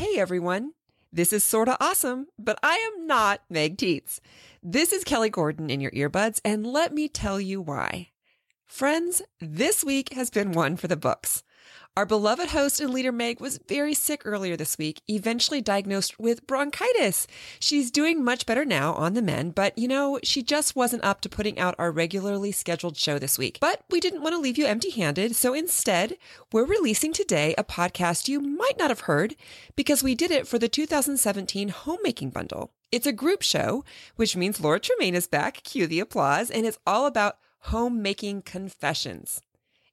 Hey everyone. This is sorta awesome, but I am not Meg Tietz. This is Kelly Gordon in your earbuds, and let me tell you why. Friends, this week has been one for the books. Our beloved host and leader Meg was very sick earlier this week, eventually diagnosed with bronchitis. She's doing much better now on the mend, but you know, she just wasn't up to putting out our regularly scheduled show this week. But we didn't want to leave you empty handed, so instead, we're releasing today a podcast you might not have heard because we did it for the 2017 Homemaking Bundle. It's a group show, which means Laura Tremaine is back, cue the applause, and it's all about homemaking confessions.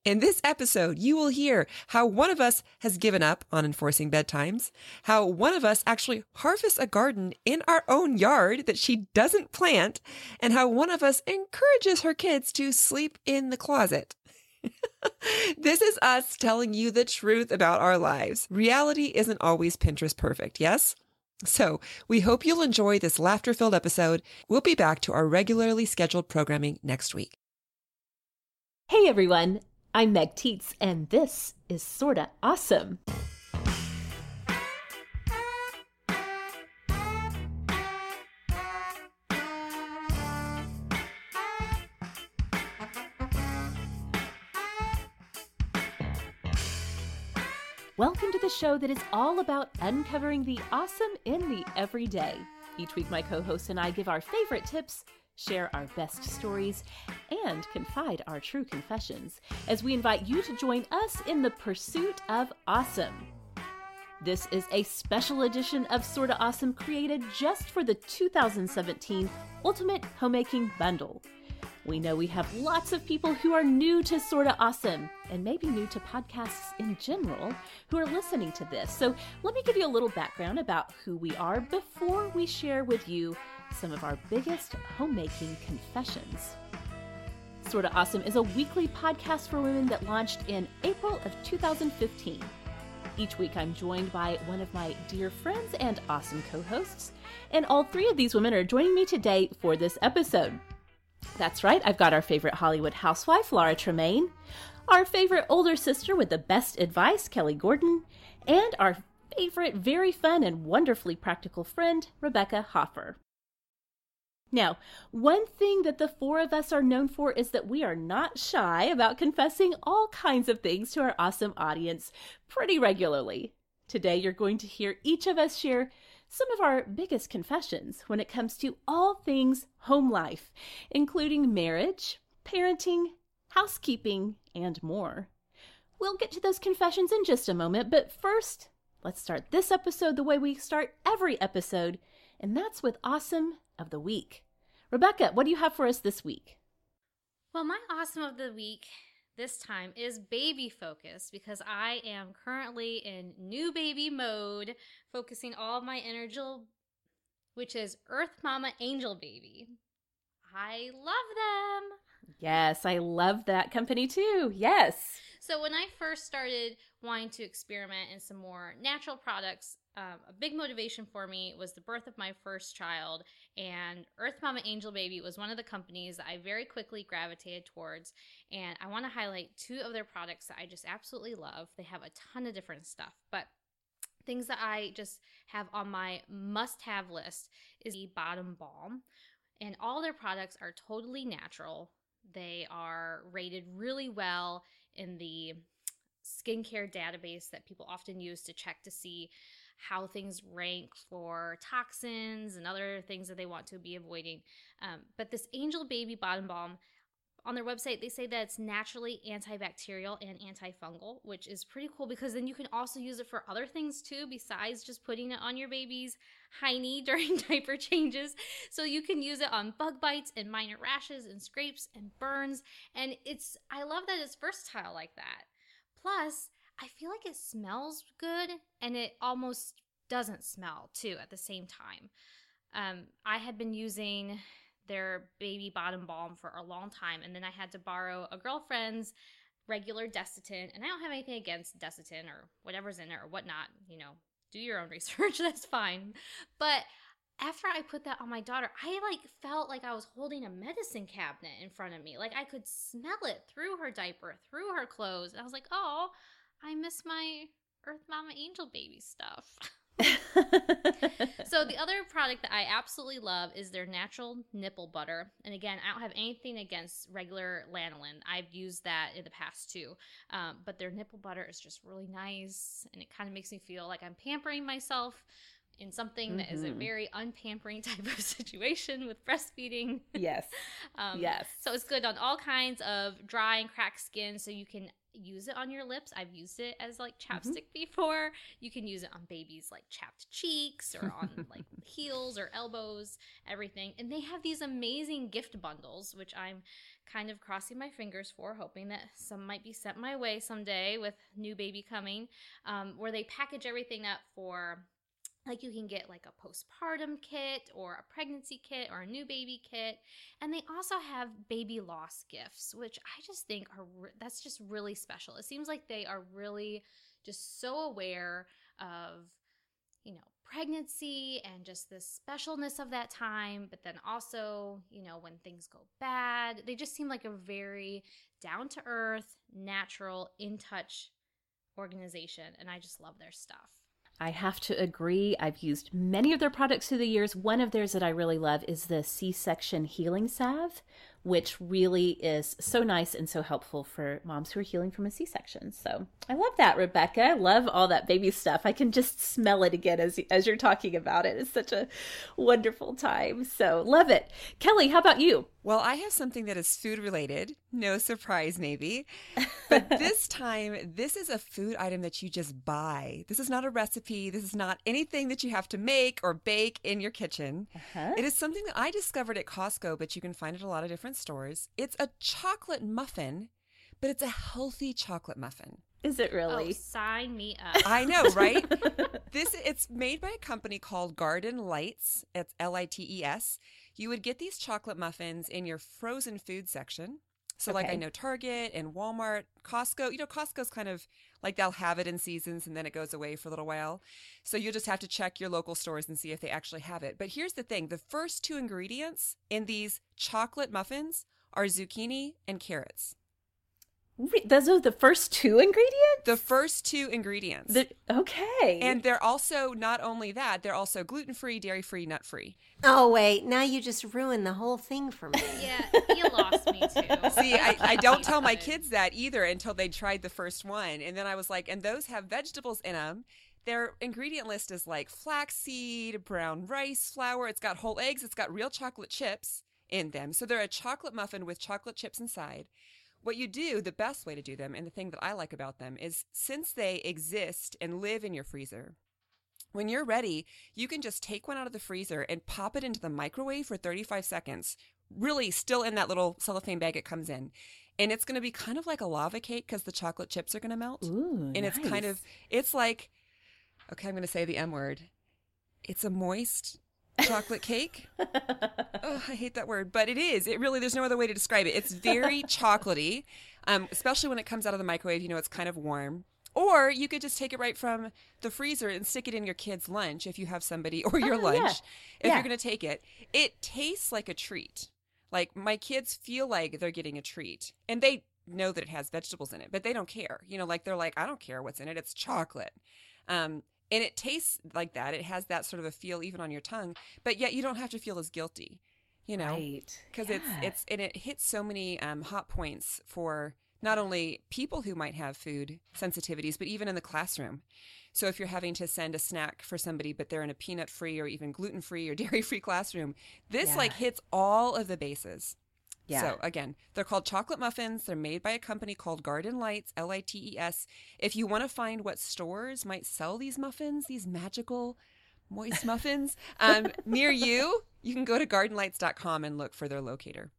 In this episode, you will hear how one of us has given up on enforcing bedtimes, how one of us actually harvests a garden in our own yard that she doesn't plant, and how one of us encourages her kids to sleep in the closet. this is us telling you the truth about our lives. Reality isn't always Pinterest perfect, yes? So we hope you'll enjoy this laughter filled episode. We'll be back to our regularly scheduled programming next week. Hey everyone, I'm Meg Tietz, and this is Sorta Awesome. Welcome to the show that is all about uncovering the awesome in the everyday. Each week, my co hosts and I give our favorite tips share our best stories, and confide our true confessions as we invite you to join us in the pursuit of awesome. This is a special edition of Sorta Awesome created just for the 2017 Ultimate Homemaking Bundle. We know we have lots of people who are new to Sorta Awesome and maybe new to podcasts in general who are listening to this. So let me give you a little background about who we are before we share with you some of our biggest homemaking confessions. Sorta Awesome is a weekly podcast for women that launched in April of 2015. Each week, I'm joined by one of my dear friends and awesome co hosts, and all three of these women are joining me today for this episode. That's right, I've got our favorite Hollywood housewife, Laura Tremaine, our favorite older sister with the best advice, Kelly Gordon, and our favorite, very fun, and wonderfully practical friend, Rebecca Hoffer. Now, one thing that the four of us are known for is that we are not shy about confessing all kinds of things to our awesome audience pretty regularly. Today, you're going to hear each of us share some of our biggest confessions when it comes to all things home life, including marriage, parenting, housekeeping, and more. We'll get to those confessions in just a moment, but first, let's start this episode the way we start every episode, and that's with awesome of the week. Rebecca, what do you have for us this week? Well, my awesome of the week this time is baby focus because I am currently in new baby mode, focusing all of my energy, which is Earth Mama Angel Baby. I love them. Yes, I love that company too. Yes. So, when I first started wanting to experiment in some more natural products, um, a big motivation for me was the birth of my first child, and Earth Mama Angel Baby was one of the companies that I very quickly gravitated towards. And I want to highlight two of their products that I just absolutely love. They have a ton of different stuff, but things that I just have on my must have list is the Bottom Balm. And all their products are totally natural. They are rated really well in the skincare database that people often use to check to see how things rank for toxins and other things that they want to be avoiding. Um, but this Angel Baby Bottom Balm, on their website, they say that it's naturally antibacterial and antifungal, which is pretty cool because then you can also use it for other things too, besides just putting it on your baby's hiney during diaper changes. So you can use it on bug bites and minor rashes and scrapes and burns. And it's, I love that it's versatile like that. Plus, I feel like it smells good and it almost doesn't smell too at the same time. Um, I had been using their baby bottom balm for a long time, and then I had to borrow a girlfriend's regular Desitin, and I don't have anything against Desitin or whatever's in it or whatnot. You know, do your own research, that's fine. But after I put that on my daughter, I like felt like I was holding a medicine cabinet in front of me. Like I could smell it through her diaper, through her clothes. And I was like, oh, I miss my Earth Mama Angel baby stuff. So the other product that I absolutely love is their natural nipple butter. And again, I don't have anything against regular lanolin. I've used that in the past too. Um, but their nipple butter is just really nice and it kind of makes me feel like I'm pampering myself in something mm-hmm. that is a very unpampering type of situation with breastfeeding. Yes. um, yes. So it's good on all kinds of dry and cracked skin. So you can use it on your lips. I've used it as like mm-hmm. chapstick mm-hmm. before. You can use it on babies like chapped cheeks or on like heels or elbows, everything. And they have these amazing gift bundles, which I'm kind of crossing my fingers for, hoping that some might be sent my way someday with new baby coming, um, where they package everything up for like you can get like a postpartum kit or a pregnancy kit or a new baby kit. And they also have baby loss gifts, which I just think are re- that's just really special. It seems like they are really just so aware of you know pregnancy and just the specialness of that time but then also you know when things go bad they just seem like a very down to earth natural in touch organization and i just love their stuff I have to agree. I've used many of their products through the years. One of theirs that I really love is the C section healing salve, which really is so nice and so helpful for moms who are healing from a C section. So I love that, Rebecca. I love all that baby stuff. I can just smell it again as, as you're talking about it. It's such a wonderful time. So love it. Kelly, how about you? Well, I have something that is food related. No surprise, maybe. But this time, this is a food item that you just buy. This is not a recipe. This is not anything that you have to make or bake in your kitchen. Uh-huh. It is something that I discovered at Costco, but you can find it a lot of different stores. It's a chocolate muffin, but it's a healthy chocolate muffin. Is it really? Oh, sign me up. I know, right? this it's made by a company called Garden Lites. It's L I T E S you would get these chocolate muffins in your frozen food section. So, okay. like I know Target and Walmart, Costco, you know, Costco's kind of like they'll have it in seasons and then it goes away for a little while. So, you'll just have to check your local stores and see if they actually have it. But here's the thing the first two ingredients in these chocolate muffins are zucchini and carrots. Those are the first two ingredients? The first two ingredients. The, okay. And they're also, not only that, they're also gluten free, dairy free, nut free. Oh, wait. Now you just ruined the whole thing for me. yeah, you lost me too. See, I, I don't tell my kids that either until they tried the first one. And then I was like, and those have vegetables in them. Their ingredient list is like flaxseed, brown rice flour. It's got whole eggs. It's got real chocolate chips in them. So they're a chocolate muffin with chocolate chips inside. What you do, the best way to do them, and the thing that I like about them is since they exist and live in your freezer, when you're ready, you can just take one out of the freezer and pop it into the microwave for 35 seconds. Really, still in that little cellophane bag it comes in. And it's going to be kind of like a lava cake because the chocolate chips are going to melt. Ooh, and nice. it's kind of, it's like, okay, I'm going to say the M word. It's a moist chocolate cake. oh, I hate that word, but it is. It really, there's no other way to describe it. It's very chocolatey, um, especially when it comes out of the microwave. You know, it's kind of warm. Or you could just take it right from the freezer and stick it in your kid's lunch if you have somebody, or your oh, lunch yeah. if yeah. you're going to take it. It tastes like a treat. Like my kids feel like they're getting a treat, and they know that it has vegetables in it, but they don't care. You know, like they're like, I don't care what's in it. It's chocolate. Um, and it tastes like that. It has that sort of a feel even on your tongue, but yet you don't have to feel as guilty, you know, because right. yeah. it's it's and it hits so many um, hot points for not only people who might have food sensitivities, but even in the classroom. So if you're having to send a snack for somebody, but they're in a peanut free or even gluten free or dairy free classroom, this yeah. like hits all of the bases. Yeah. So again, they're called chocolate muffins. They're made by a company called Garden Lites, L I T E S. If you want to find what stores might sell these muffins, these magical moist muffins, um, near you, you can go to gardenlites.com and look for their locator.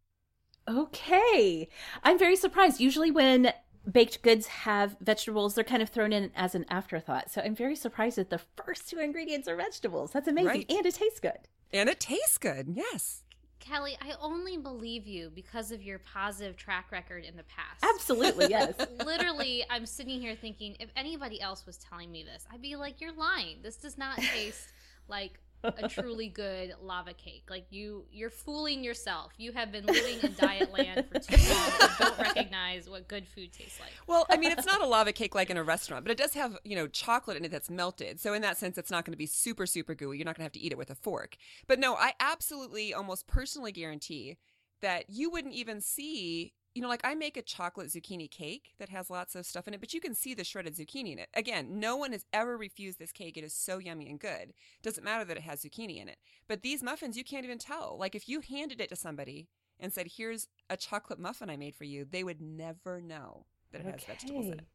Okay. I'm very surprised. Usually when baked goods have vegetables, they're kind of thrown in as an afterthought. So I'm very surprised that the first two ingredients are vegetables. That's amazing. Right. And it tastes good. And it tastes good. Yes. Kelly, I only believe you because of your positive track record in the past. Absolutely, yes. Literally, I'm sitting here thinking if anybody else was telling me this, I'd be like, you're lying. This does not taste like a truly good lava cake. Like you, you're fooling yourself. You have been living in diet land for too long. and don't recognize what good food tastes like. Well, I mean, it's not a lava cake like in a restaurant, but it does have, you know, chocolate in it that's melted. So in that sense, it's not going to be super, super gooey. You're not going to have to eat it with a fork. But no, I absolutely, almost personally guarantee that you wouldn't even see you know, like I make a chocolate zucchini cake that has lots of stuff in it, but you can see the shredded zucchini in it. Again, no one has ever refused this cake. It is so yummy and good. Doesn't matter that it has zucchini in it. But these muffins, you can't even tell. Like if you handed it to somebody and said, "Here's a chocolate muffin I made for you," they would never know that it has vegetables in it.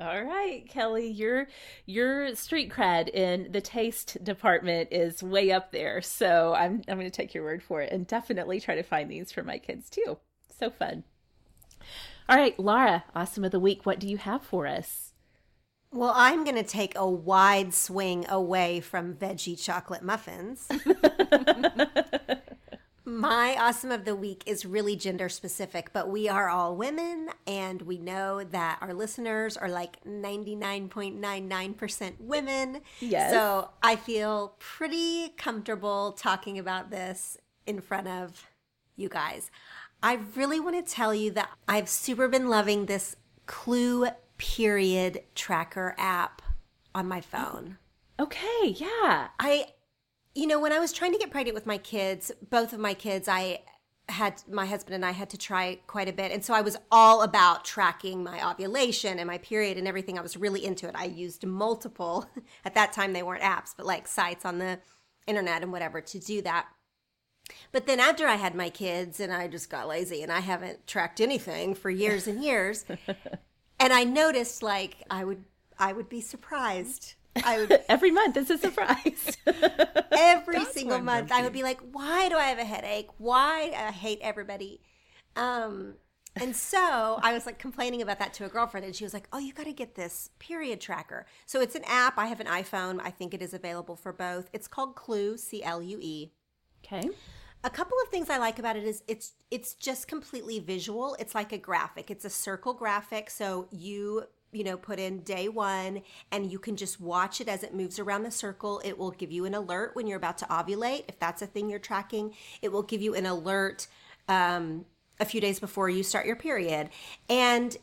All right, Kelly, your your street cred in the taste department is way up there. So I'm I'm going to take your word for it and definitely try to find these for my kids too. So fun. All right, Laura, awesome of the week. What do you have for us? Well, I'm going to take a wide swing away from veggie chocolate muffins. My awesome of the week is really gender specific, but we are all women, and we know that our listeners are like 99.99% women. Yes. So I feel pretty comfortable talking about this in front of you guys. I really want to tell you that I've super been loving this Clue period tracker app on my phone. Oh, okay, yeah. I, you know, when I was trying to get pregnant with my kids, both of my kids, I had my husband and I had to try quite a bit. And so I was all about tracking my ovulation and my period and everything. I was really into it. I used multiple, at that time, they weren't apps, but like sites on the internet and whatever to do that. But then after I had my kids and I just got lazy and I haven't tracked anything for years and years. and I noticed like I would I would be surprised. I would Every month is a surprise. every That's single month I would be like, why do I have a headache? Why I hate everybody? Um and so I was like complaining about that to a girlfriend, and she was like, "Oh, you got to get this period tracker." So it's an app. I have an iPhone. I think it is available for both. It's called Clue, C L U E. okay. A couple of things I like about it is it's it's just completely visual. It's like a graphic. It's a circle graphic, so you you know put in day 1 and you can just watch it as it moves around the circle. It will give you an alert when you're about to ovulate if that's a thing you're tracking. It will give you an alert um, a few days before you start your period. And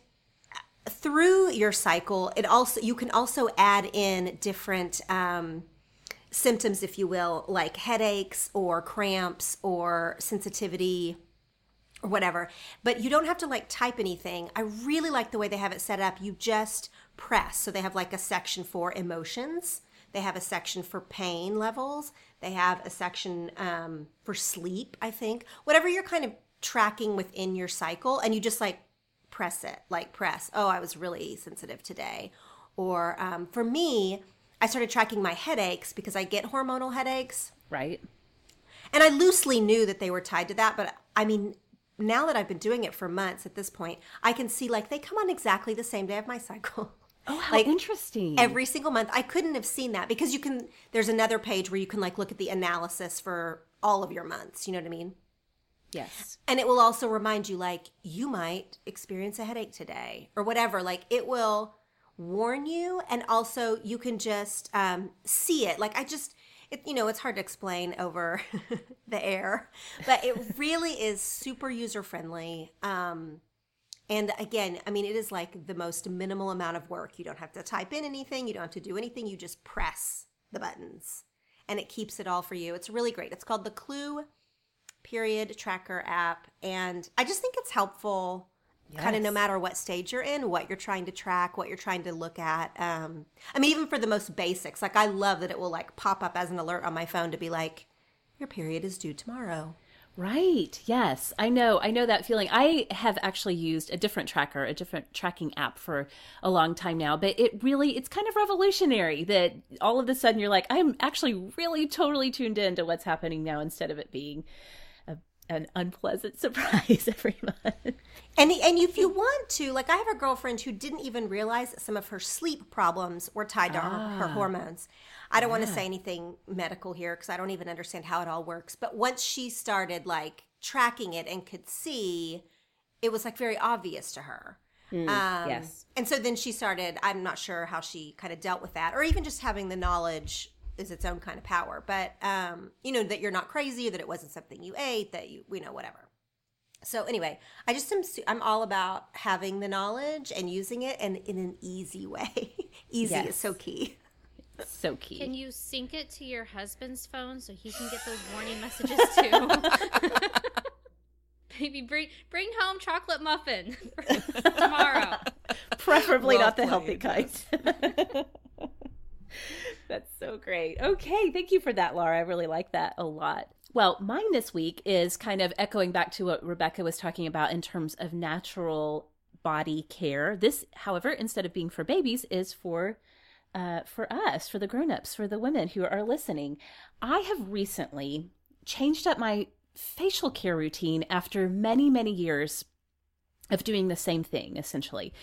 through your cycle, it also you can also add in different um, symptoms, if you will, like headaches or cramps or sensitivity or whatever. But you don't have to like type anything. I really like the way they have it set up. You just press. So they have like a section for emotions. They have a section for pain levels. They have a section um, for sleep, I think. Whatever you're kind of tracking within your cycle, and you just like press it, like press. Oh, I was really sensitive today. Or um, for me, I started tracking my headaches because I get hormonal headaches. Right. And I loosely knew that they were tied to that, but I mean, now that I've been doing it for months at this point, I can see like they come on exactly the same day of my cycle. Oh, how Like, interesting. Every single month. I couldn't have seen that because you can, there's another page where you can like look at the analysis for all of your months. You know what I mean? yes. And it will also remind you, like, you might experience a headache today or whatever. Like, it will warn you. And also, you can just um, see it. Like, I just, it, you know, it's hard to explain over the air, but it really is super user friendly. Um, and again, I mean, it is like the most minimal amount of work. You don't have to type in anything, you don't have to do anything. You just press the buttons and it keeps it all for you. It's really great. It's called the Clue period tracker app and i just think it's helpful kind of no matter what stage you're in what you're trying to track what you're trying to look at um i mean even for the most basics like i love that it will like pop up as an alert on my phone to be like your period is due tomorrow Right. Yes. I know. I know that feeling. I have actually used a different tracker, a different tracking app for a long time now, but it really it's kind of revolutionary that all of a sudden you're like I'm actually really totally tuned in to what's happening now instead of it being an unpleasant surprise every month. And and if you want to, like I have a girlfriend who didn't even realize that some of her sleep problems were tied to her, her hormones. I don't want to say anything medical here because I don't even understand how it all works. But once she started like tracking it and could see, it was like very obvious to her. um, yes. And so then she started. I'm not sure how she kind of dealt with that, or even just having the knowledge is its own kind of power. But um, you know that you're not crazy, that it wasn't something you ate, that you you know whatever. So anyway, I just am I'm all about having the knowledge and using it and in an easy way. easy yes. is so key. So key. Can you sync it to your husband's phone so he can get those warning messages too? Maybe bring bring home chocolate muffin tomorrow. Preferably well not the healthy kind. That's so great. Okay, thank you for that, Laura. I really like that a lot. Well, mine this week is kind of echoing back to what Rebecca was talking about in terms of natural body care. This, however, instead of being for babies, is for uh, for us, for the grown-ups, for the women who are listening. I have recently changed up my facial care routine after many, many years of doing the same thing, essentially.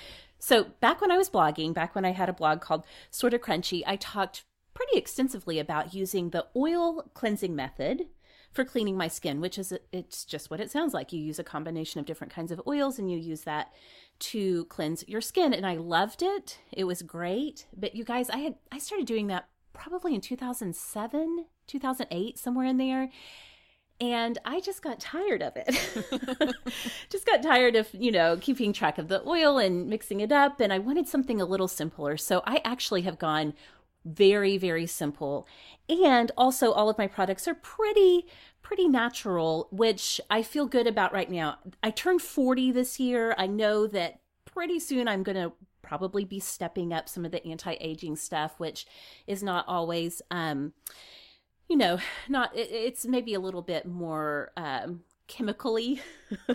So, back when I was blogging, back when I had a blog called Sorta Crunchy, I talked pretty extensively about using the oil cleansing method for cleaning my skin, which is it's just what it sounds like. You use a combination of different kinds of oils and you use that to cleanse your skin and I loved it. It was great. But you guys, I had I started doing that probably in 2007, 2008, somewhere in there. And I just got tired of it. just got tired of, you know, keeping track of the oil and mixing it up. And I wanted something a little simpler. So I actually have gone very, very simple. And also, all of my products are pretty, pretty natural, which I feel good about right now. I turned 40 this year. I know that pretty soon I'm going to probably be stepping up some of the anti-aging stuff which is not always um you know not it, it's maybe a little bit more um chemically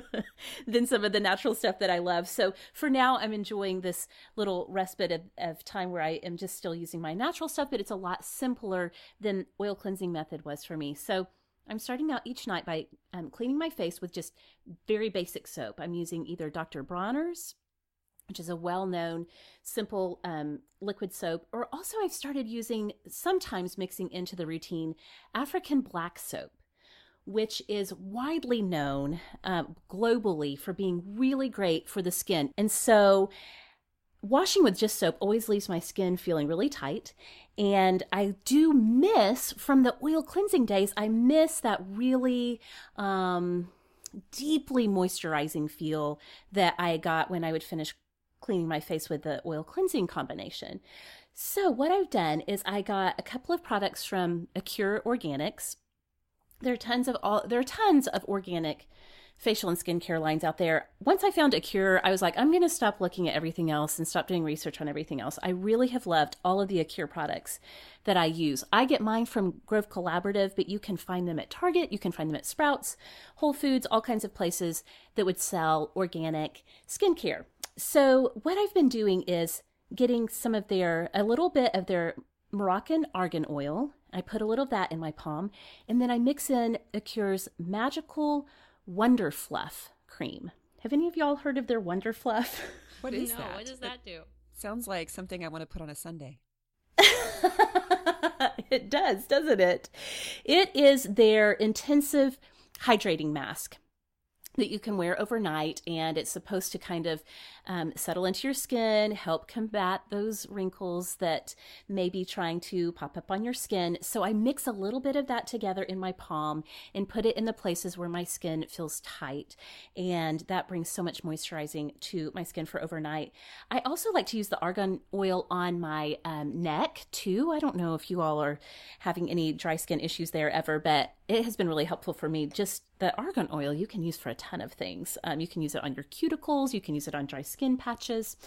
than some of the natural stuff that I love. So for now, I'm enjoying this little respite of, of, time where I am just still using my natural stuff, but it's a lot simpler than oil cleansing method was for me. So I'm starting out each night by um, cleaning my face with just very basic soap. I'm using either Dr. Bronner's, which is a well-known simple um, liquid soap, or also I've started using sometimes mixing into the routine African black soap which is widely known uh, globally for being really great for the skin. And so, washing with just soap always leaves my skin feeling really tight. And I do miss from the oil cleansing days, I miss that really um, deeply moisturizing feel that I got when I would finish cleaning my face with the oil cleansing combination. So, what I've done is I got a couple of products from Acure Organics there are tons of all there are tons of organic facial and skincare lines out there. Once I found Acure, I was like, I'm going to stop looking at everything else and stop doing research on everything else. I really have loved all of the Acure products that I use. I get mine from Grove Collaborative, but you can find them at Target, you can find them at Sprouts, Whole Foods, all kinds of places that would sell organic skincare. So, what I've been doing is getting some of their, a little bit of their Moroccan argan oil I put a little of that in my palm, and then I mix in Acure's Magical Wonder Fluff cream. Have any of y'all heard of their Wonder Fluff? What is no, that? What does that do? Sounds like something I want to put on a sundae. it does, doesn't it? It is their intensive hydrating mask that you can wear overnight and it's supposed to kind of um, settle into your skin help combat those wrinkles that may be trying to pop up on your skin. So i mix a little bit of that together in my palm and put it in the places where my skin feels tight and that brings so much moisturizing to my skin for overnight. I also like to use the argan oil on my um, neck too. I don't know if you all are having any dry skin issues there ever but it has been really helpful for me just the argan oil you can use for a ton of things. Um, you can use it on your cuticles, you can use it on dry skin patches.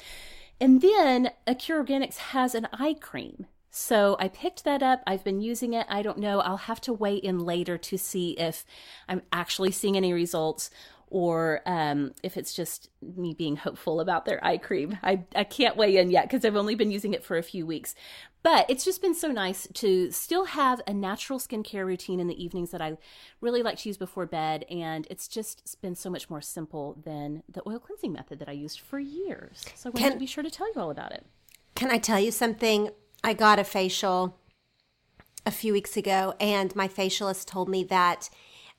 And then Acure Organics has an eye cream. So I picked that up. I've been using it. I don't know. I'll have to weigh in later to see if I'm actually seeing any results or um, if it's just me being hopeful about their eye cream. I, I can't weigh in yet because I've only been using it for a few weeks. But it's just been so nice to still have a natural skincare routine in the evenings that I really like to use before bed. And it's just been so much more simple than the oil cleansing method that I used for years. So I wanted to be sure to tell you all about it. Can I tell you something? I got a facial a few weeks ago, and my facialist told me that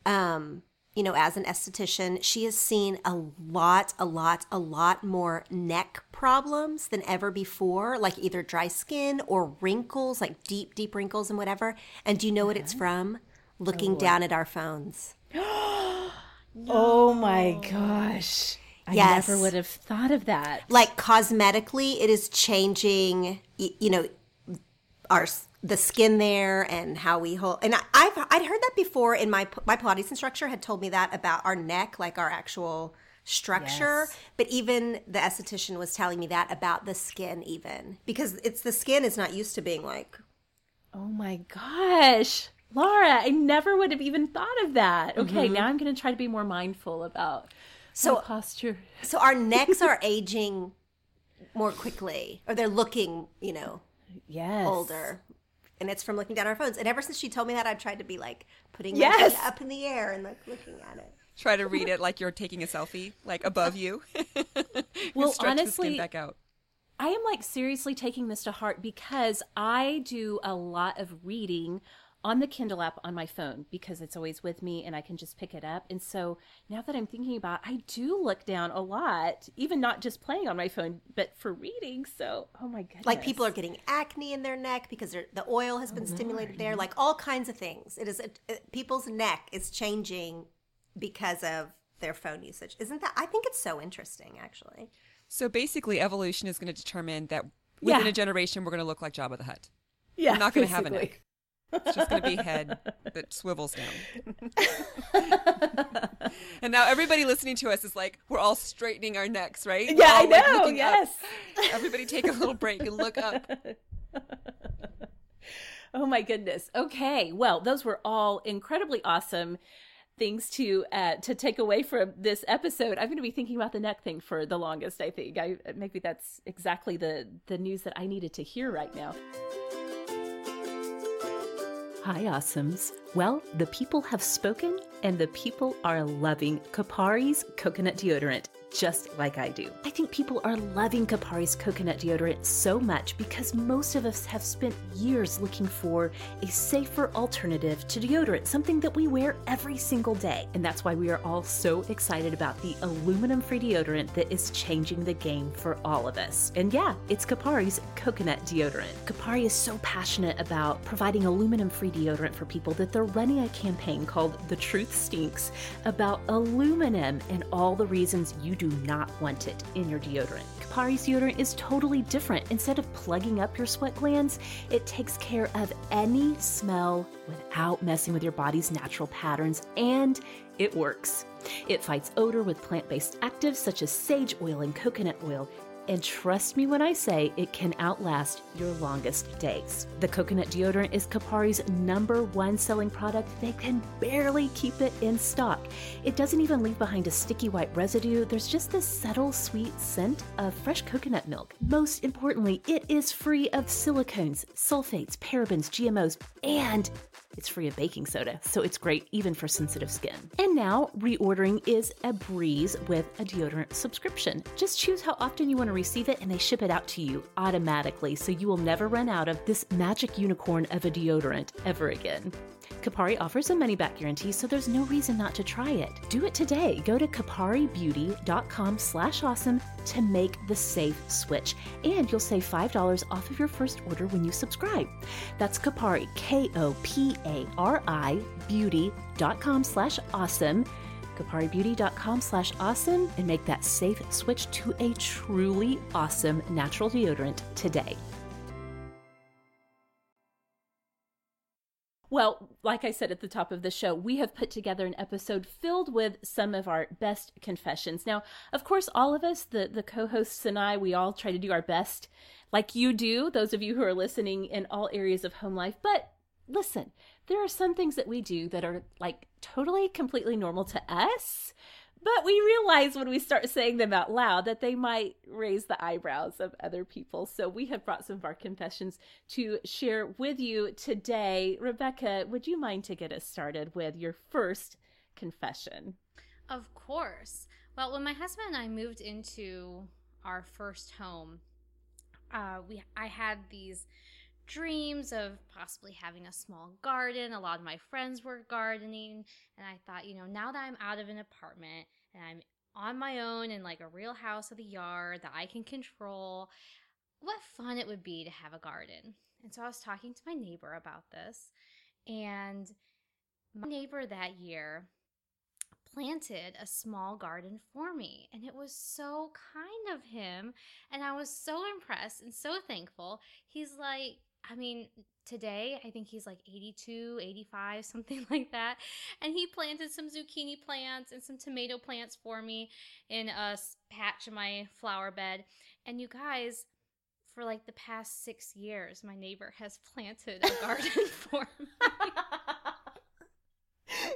um, you know, as an esthetician, she has seen a lot, a lot, a lot more neck problems than ever before, like either dry skin or wrinkles, like deep, deep wrinkles and whatever. And do you know what it's from? Looking oh, down at our phones. Oh my gosh. I Yes. never would have thought of that. Like cosmetically, it is changing, you know, our s- the skin there and how we hold. And I, I've I'd heard that before. In my my Pilates instructor had told me that about our neck, like our actual structure. Yes. But even the esthetician was telling me that about the skin, even because it's the skin is not used to being like Oh my gosh. Laura, I never would have even thought of that. Okay, mm-hmm. now I'm going to try to be more mindful about So- posture. So our necks are aging more quickly, or they're looking, you know, Yes. older. And it's from looking down our phones. And ever since she told me that, I've tried to be like putting Yes. my feet up in the air and like looking at it. Try to read it like you're taking a selfie, like above you. Well, Stretch the honestly- back out. I am like seriously taking this to heart because I do a lot of reading on the Kindle app on my phone because it's always with me and I can just pick it up. And so now that I'm thinking about I do look down a lot, even not just playing on my phone, but for reading. So, oh my goodness. Like people are getting acne in their neck because the oil has been stimulated there, like all kinds of things. It is it, people's neck is changing because of their phone usage. Isn't that? I think it's so interesting, actually. So basically, evolution is going to determine that within Yeah. a generation, we're going to look like Jabba the Hutt. yeah, We're not going to have a neck. It's just going to be head that swivels down. and now everybody listening to us is like, we're all straightening our necks, right? Yeah, I all, like, know. up. Yes. Everybody take a little break and look up. Oh my goodness. Okay. Well, those were all incredibly awesome things to uh, to take away from this episode. I'm going to be thinking about the neck thing for the longest. I think. I maybe that's exactly the the news that I needed to hear right now. Hi, awesomes. Well, the people have spoken, and the people are loving Kopari's coconut deodorant. Just like I do. I think people are loving Kopari's coconut deodorant so much because most of us have spent years looking for a safer alternative to deodorant, something that we wear every single day. And that's why we are all so excited about the aluminum free deodorant that is changing the game for all of us. And yeah, it's Kopari's coconut deodorant. Kopari is so passionate about providing aluminum free deodorant for people that they're running a campaign called The Truth Stinks about aluminum and all the reasons you do not want it in your deodorant. Kopari's deodorant is totally different. Instead of plugging up your sweat glands, it takes care of any smell without messing with your body's natural patterns and it works. It fights odor with plant based actives such as sage oil and coconut oil. And trust me when I say it can outlast your longest days. The coconut deodorant is Kopari's number one selling product. They can barely keep it in stock. It doesn't even leave behind a sticky white residue. There's just this subtle sweet scent of fresh coconut milk. Most importantly, it is free of silicones, sulfates, parabens, GMOs, and it's free of baking soda, so it's great even for sensitive skin. And now, reordering is a breeze with a deodorant subscription. Just choose how often you want to receive it, and they ship it out to you automatically, so you will never run out of this magic unicorn of a deodorant ever again. Kopari offers a money back guarantee, so there's no reason not to try it. Do it today. Go to koparibeauty.com slash awesome to make the safe switch. And you'll save $5 off of your first order when you subscribe. That's Kopari, K-O-P-A-R-I, beauty.com slash awesome. KopariBeauty.com slash awesome and make that safe switch to a truly awesome natural deodorant today. Well, like I said at the top of the show, we have put together an episode filled with some of our best confessions. Now, of course, all of us, the, the co hosts and I, we all try to do our best, like you do, those of you who are listening in all areas of home life. But listen, there are some things that we do that are like totally, completely normal to us. But we realize when we start saying them out loud that they might raise the eyebrows of other people. So we have brought some of our confessions to share with you today. Rebecca, would you mind to get us started with your first confession? Of course. Well, when my husband and I moved into our first home, uh, we I had these dreams of possibly having a small garden. A lot of my friends were gardening. And I thought, you know, now that I'm out of an apartment and I'm on my own in like a real house with a yard that I can control, what fun it would be to have a garden. And so I was talking to my neighbor about this. And my neighbor that year planted a small garden for me. And it was so kind of him. And I was so impressed and so thankful. He's like, I mean, today I think he's like 82, 85, something like that. And he planted some zucchini plants and some tomato plants for me in a patch of my flower bed. And you guys, for like the past six years, my neighbor has planted a garden for me.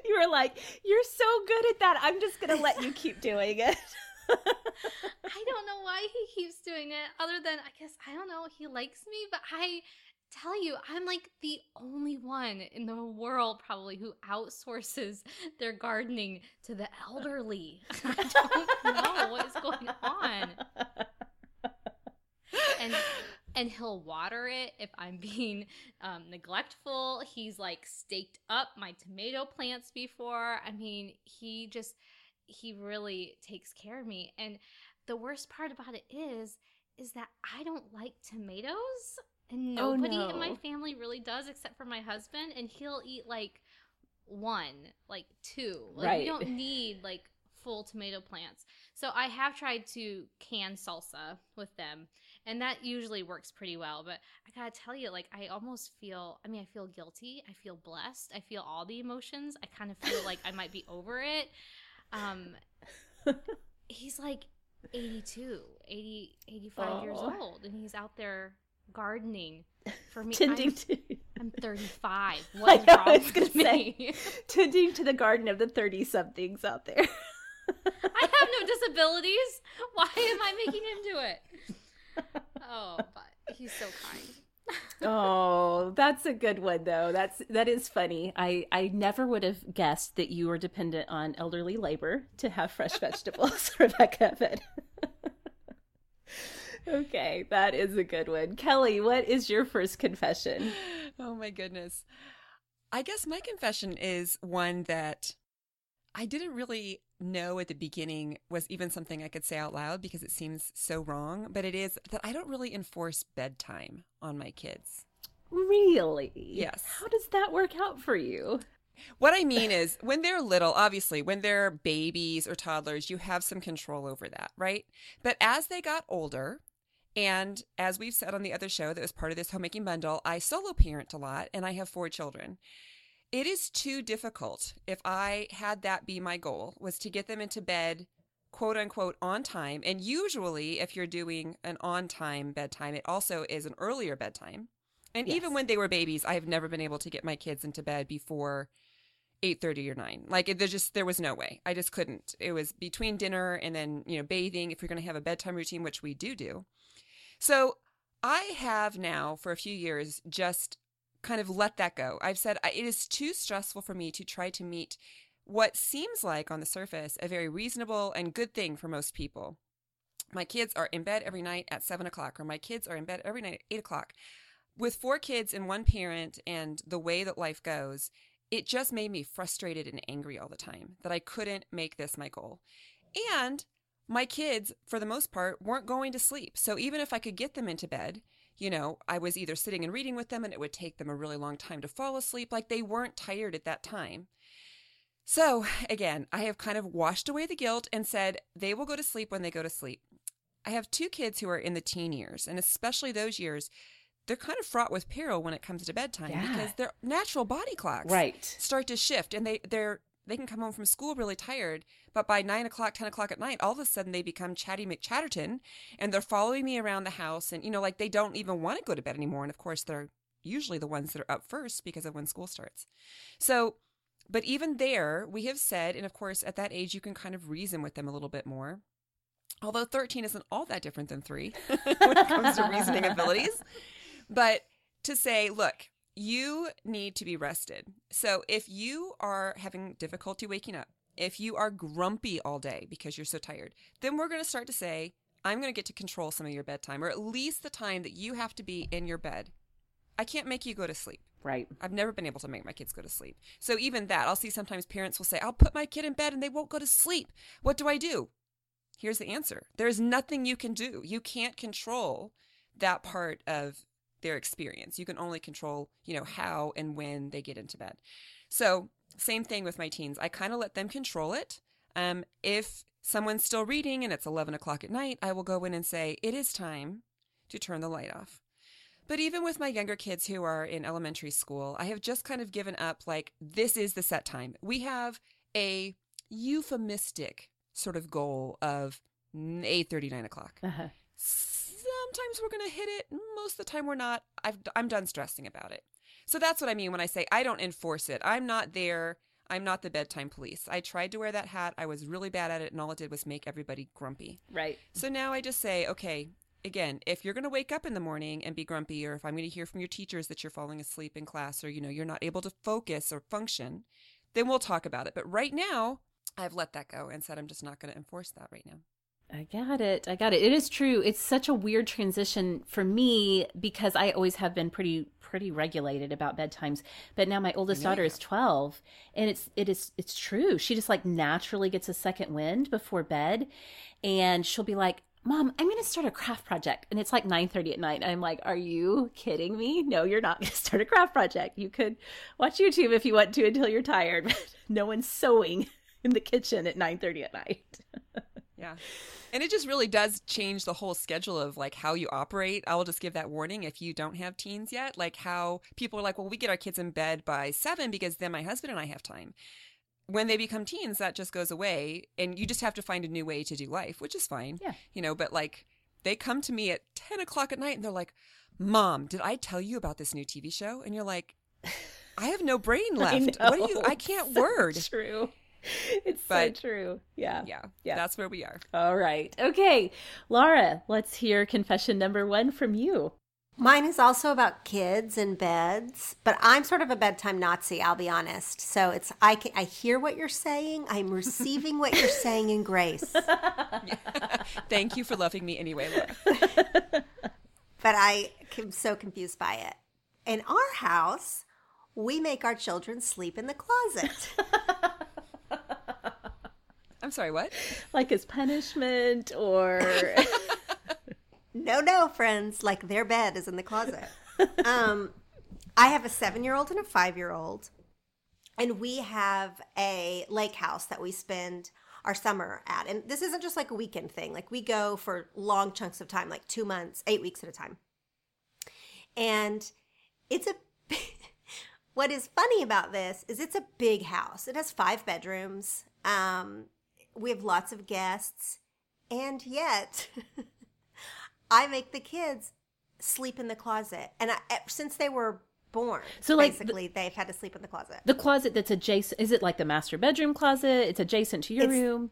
you were like, You're so good at that. I'm just going to let you keep doing it. I don't know why he keeps doing it, other than I guess, I don't know, he likes me, but I tell you, I'm like the only one in the world probably who outsources their gardening to the elderly. I don't know what is going on. And and he'll water it if I'm being um, neglectful. He's like staked up my tomato plants before. I mean, he just he really takes care of me. And the worst part about it is is that I don't like tomatoes. And Oh, nobody no. in my family really does except for my husband and he'll eat like one, like two. Like Right. we don't need like full tomato plants. So I have tried to can salsa with them and that usually works pretty well, but I got to tell you like I almost feel I mean I feel guilty, I feel blessed, I feel all the emotions. I kind of feel like I might be over it. Um he's like 82, 80 85 years old and he's out there gardening for me. Tending I'm, to I'm 35. I What's know, wrong I was with gonna say. tending to the garden of the 30 somethings out there. I have no disabilities. Why am I making him do it? Oh, but he's so kind. oh, that's a good one though. That's that is funny. I I never would have guessed that you were dependent on elderly labor to have fresh vegetables, Rebecca. But okay, that is a good one. Kelly, what is your first confession? Oh my goodness. I guess my confession is one that I didn't really know at the beginning was even something I could say out loud because it seems so wrong, but it is that I don't really enforce bedtime on my kids. Really? Yes. How does that work out for you? What I mean is, when they're little, obviously, when they're babies or toddlers, you have some control over that, right? But as they got older, and as we've said on the other show that was part of this homemaking bundle, I solo parent a lot and I have four children. It is too difficult if I had that be my goal, was to get them into bed, quote unquote, on time. And usually, if you're doing an on time bedtime, it also is an earlier bedtime. And even when they were babies, I have never been able to get my kids into bed before 8:30 or 9. Like it, there just there was no way. I just couldn't. It was between dinner and then, you know, bathing if you're going to have a bedtime routine, which we do do. So, I have now for a few years just kind of let that go. I've said it is too stressful for me to try to meet what seems like on the surface a very reasonable and good thing for most people. My kids are in bed every night at seven o'clock, or my kids are in bed every night at eight o'clock. With four kids and one parent, and the way that life goes, it just made me frustrated and angry all the time that I couldn't make this my goal. And my kids, for the most part, weren't going to sleep. So even if I could get them into bed, you know, I was either sitting and reading with them and it would take them a really long time to fall asleep. Like they weren't tired at that time. So again, I have kind of washed away the guilt and said they will go to sleep when they go to sleep. I have two kids who are in the teen years, and especially those years, they're kind of fraught with peril when it comes to bedtime Yeah. because their natural body clocks Right. start to shift and they they're they can come home from school really tired but by 9 o'clock 10 o'clock at night all of a sudden they become chatty mcchatterton and they're following me around the house and you know like they don't even want to go to bed anymore and of course they're usually the ones that are up first because of when school starts. So but even there we have said and of course at that age you can kind of reason with them a little bit more. Although 13 isn't all that different than 3 when it comes to reasoning abilities. But to say, look, you need to be rested. So if you are having difficulty waking up, if you are grumpy all day because you're so tired, then we're going to start to say, I'm going to get to control some of your bedtime, or at least the time that you have to be in your bed. I can't make you go to sleep. Right. I've never been able to make my kids go to sleep. So even that, I'll see sometimes parents will say, I'll put my kid in bed and they won't go to sleep. What do I do? Here's the answer there's nothing you can do. You can't control that part of their experience. You can only control, you know, how and when they get into bed. So, same thing with my teens. I kind of let them control it. Um, if someone's still reading and it's 11 o'clock at night, I will go in and say, it is time to turn the light off. But even with my younger kids who are in elementary school, I have just kind of given up like, this is the set time. We have a euphemistic sort of goal of 8 9 o'clock. Uh-huh. Sometimes we're going to hit it. Most of the time we're not. I've, I'm done stressing about it. So that's what I mean when I say I don't enforce it. I'm not there. I'm not the bedtime police. I tried to wear that hat. I was really bad at it, and all it did was make everybody grumpy. Right. So now I just say, okay, again, if you're going to wake up in the morning and be grumpy, or if I'm going to hear from your teachers that you're falling asleep in class, or you know you're not able to focus or function, then we'll talk about it. But right now, I've let that go and said I'm just not going to enforce that right now. I got it. I got it. It is true. It's such a weird transition for me because I always have been pretty pretty regulated about bedtimes. But now my oldest daughter is 12 and it's it is it's true. She just like naturally gets a second wind before bed and she'll be like, "Mom, I'm going to start a craft project." And it's like 9:30 at night. I'm like, "Are you kidding me? No, you're not going to start a craft project. You could watch YouTube if you want to until you're tired, no one's sewing in the kitchen at 9:30 at night." Yeah. And it just really does change the whole schedule of like how you operate. I will just give that warning if you don't have teens yet, like how people are like, well, we get our kids in bed by seven because then my husband and I have time. When they become teens, that just goes away and you just have to find a new way to do life, which is fine. Yeah. You know, but like they come to me at 10 o'clock at night and they're like, Mom, did I tell you about this new TV show? And you're like, I have no brain left. What do you. I can't So word. True. It's But- so true. Yeah. Yeah. Yeah. That's where we are. All right. Okay. Laura, let's hear confession number one from you. Mine is also about kids and beds, but I'm sort of a bedtime Nazi, I'll be honest. So it's I can I hear what you're saying. I'm receiving what you're saying in grace. Thank you for loving me anyway, Laura. but I am so confused by it. In our house, we make our children sleep in the closet. I'm sorry, what? Like as punishment or no, no, friends, like their bed is in the closet. Um, I have a seven year old and a five year old, and we have a lake house that we spend our summer at. And this isn't just like a weekend thing, like we go for long chunks of time, like two months, eight weeks at a time. And it's a what is funny about this is it's a big house. It has five bedrooms. Um, we have lots of guests, and yet I make the kids sleep in the closet. And I, since they were born, So, like, the- basically, they've had to sleep in the closet. the closet that's adjacent. Is it like the master bedroom closet? It's adjacent to your It's- room.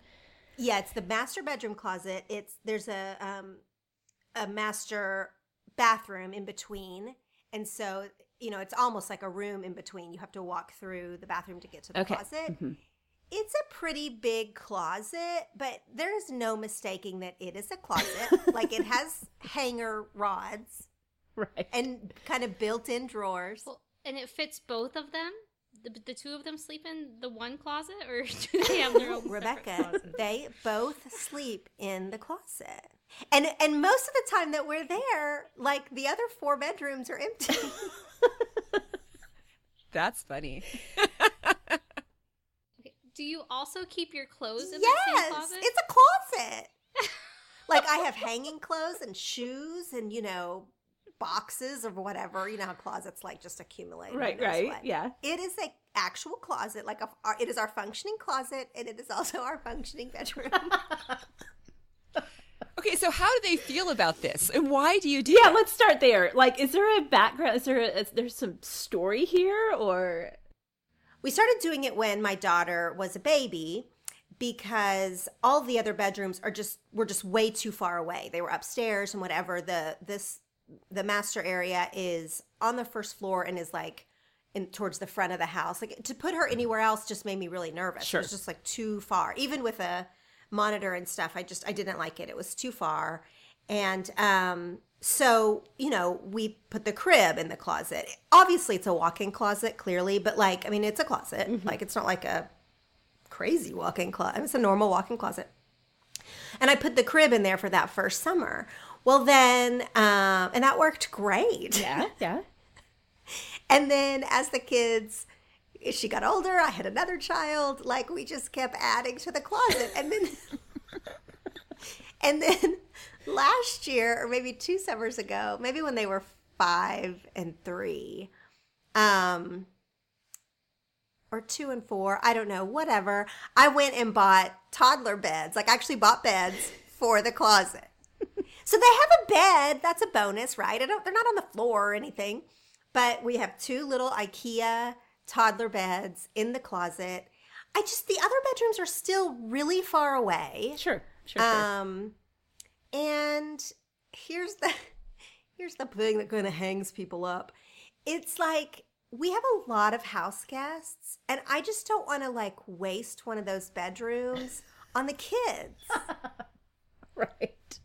Yeah, it's the master bedroom closet. It's there's a um a master bathroom in between. And so, you know, it's almost like a room in between. You have to walk through the bathroom to get to the Okay. closet. Mhm. It's a pretty big closet, but there is no mistaking that it is a closet. like it has hanger rods Right. and kind of built-in drawers. Well, and it fits both of them. The, the two of them sleep in the one closet, or do they have their own Rebecca, they both sleep in the closet. And and most of the time that we're there, like the other four bedrooms are empty. That's funny. Okay. Do you also keep your clothes in the same yes, closet? it's a closet. like I have hanging clothes and shoes and you know boxes or whatever. You know how closets like just accumulate. Right, right. what. Yeah. It is a actual closet. Like a, our, it is our functioning closet, and it is also our functioning bedroom. Okay, so how do they feel about this, and why do you do? Yeah, that? let's start there. Like, is there a background? Is there a, is there some story here, or We started doing it when my daughter was a baby because all the other bedrooms are just were just way too far away. They were upstairs and whatever. The this the master area is on the first floor and is like in towards the front of the house. Like to put her anywhere else just made me really nervous. Sure. It was just like too far. Even with a monitor and stuff, I just I didn't like it. It was too far. And um so you know we put the crib in the closet. Obviously it's a walk-in closet clearly but like i mean it's a closet. Mm-hmm. like it's not like a crazy walk-in closet it's a normal walk-in closet. And i put the crib in there for that first summer. Well then um, and that worked great. Yeah, yeah. and then as the kids she got older i had another child like we just kept adding to the closet. And then and then last year or maybe two summers ago maybe when they were five and three um or two and four i don't know whatever i went and bought toddler beds like I actually bought beds for the closet. So they have a bed that's a bonus right? I don't, they're not on the floor or anything but we have two little ikea toddler beds in the closet. I just the other bedrooms are still really far away. Sure, sure, sure. And here's the here's the thing that kind of hangs people up. It's like we have a lot of house guests, and I just don't want to like waste one of those bedrooms on the kids. right.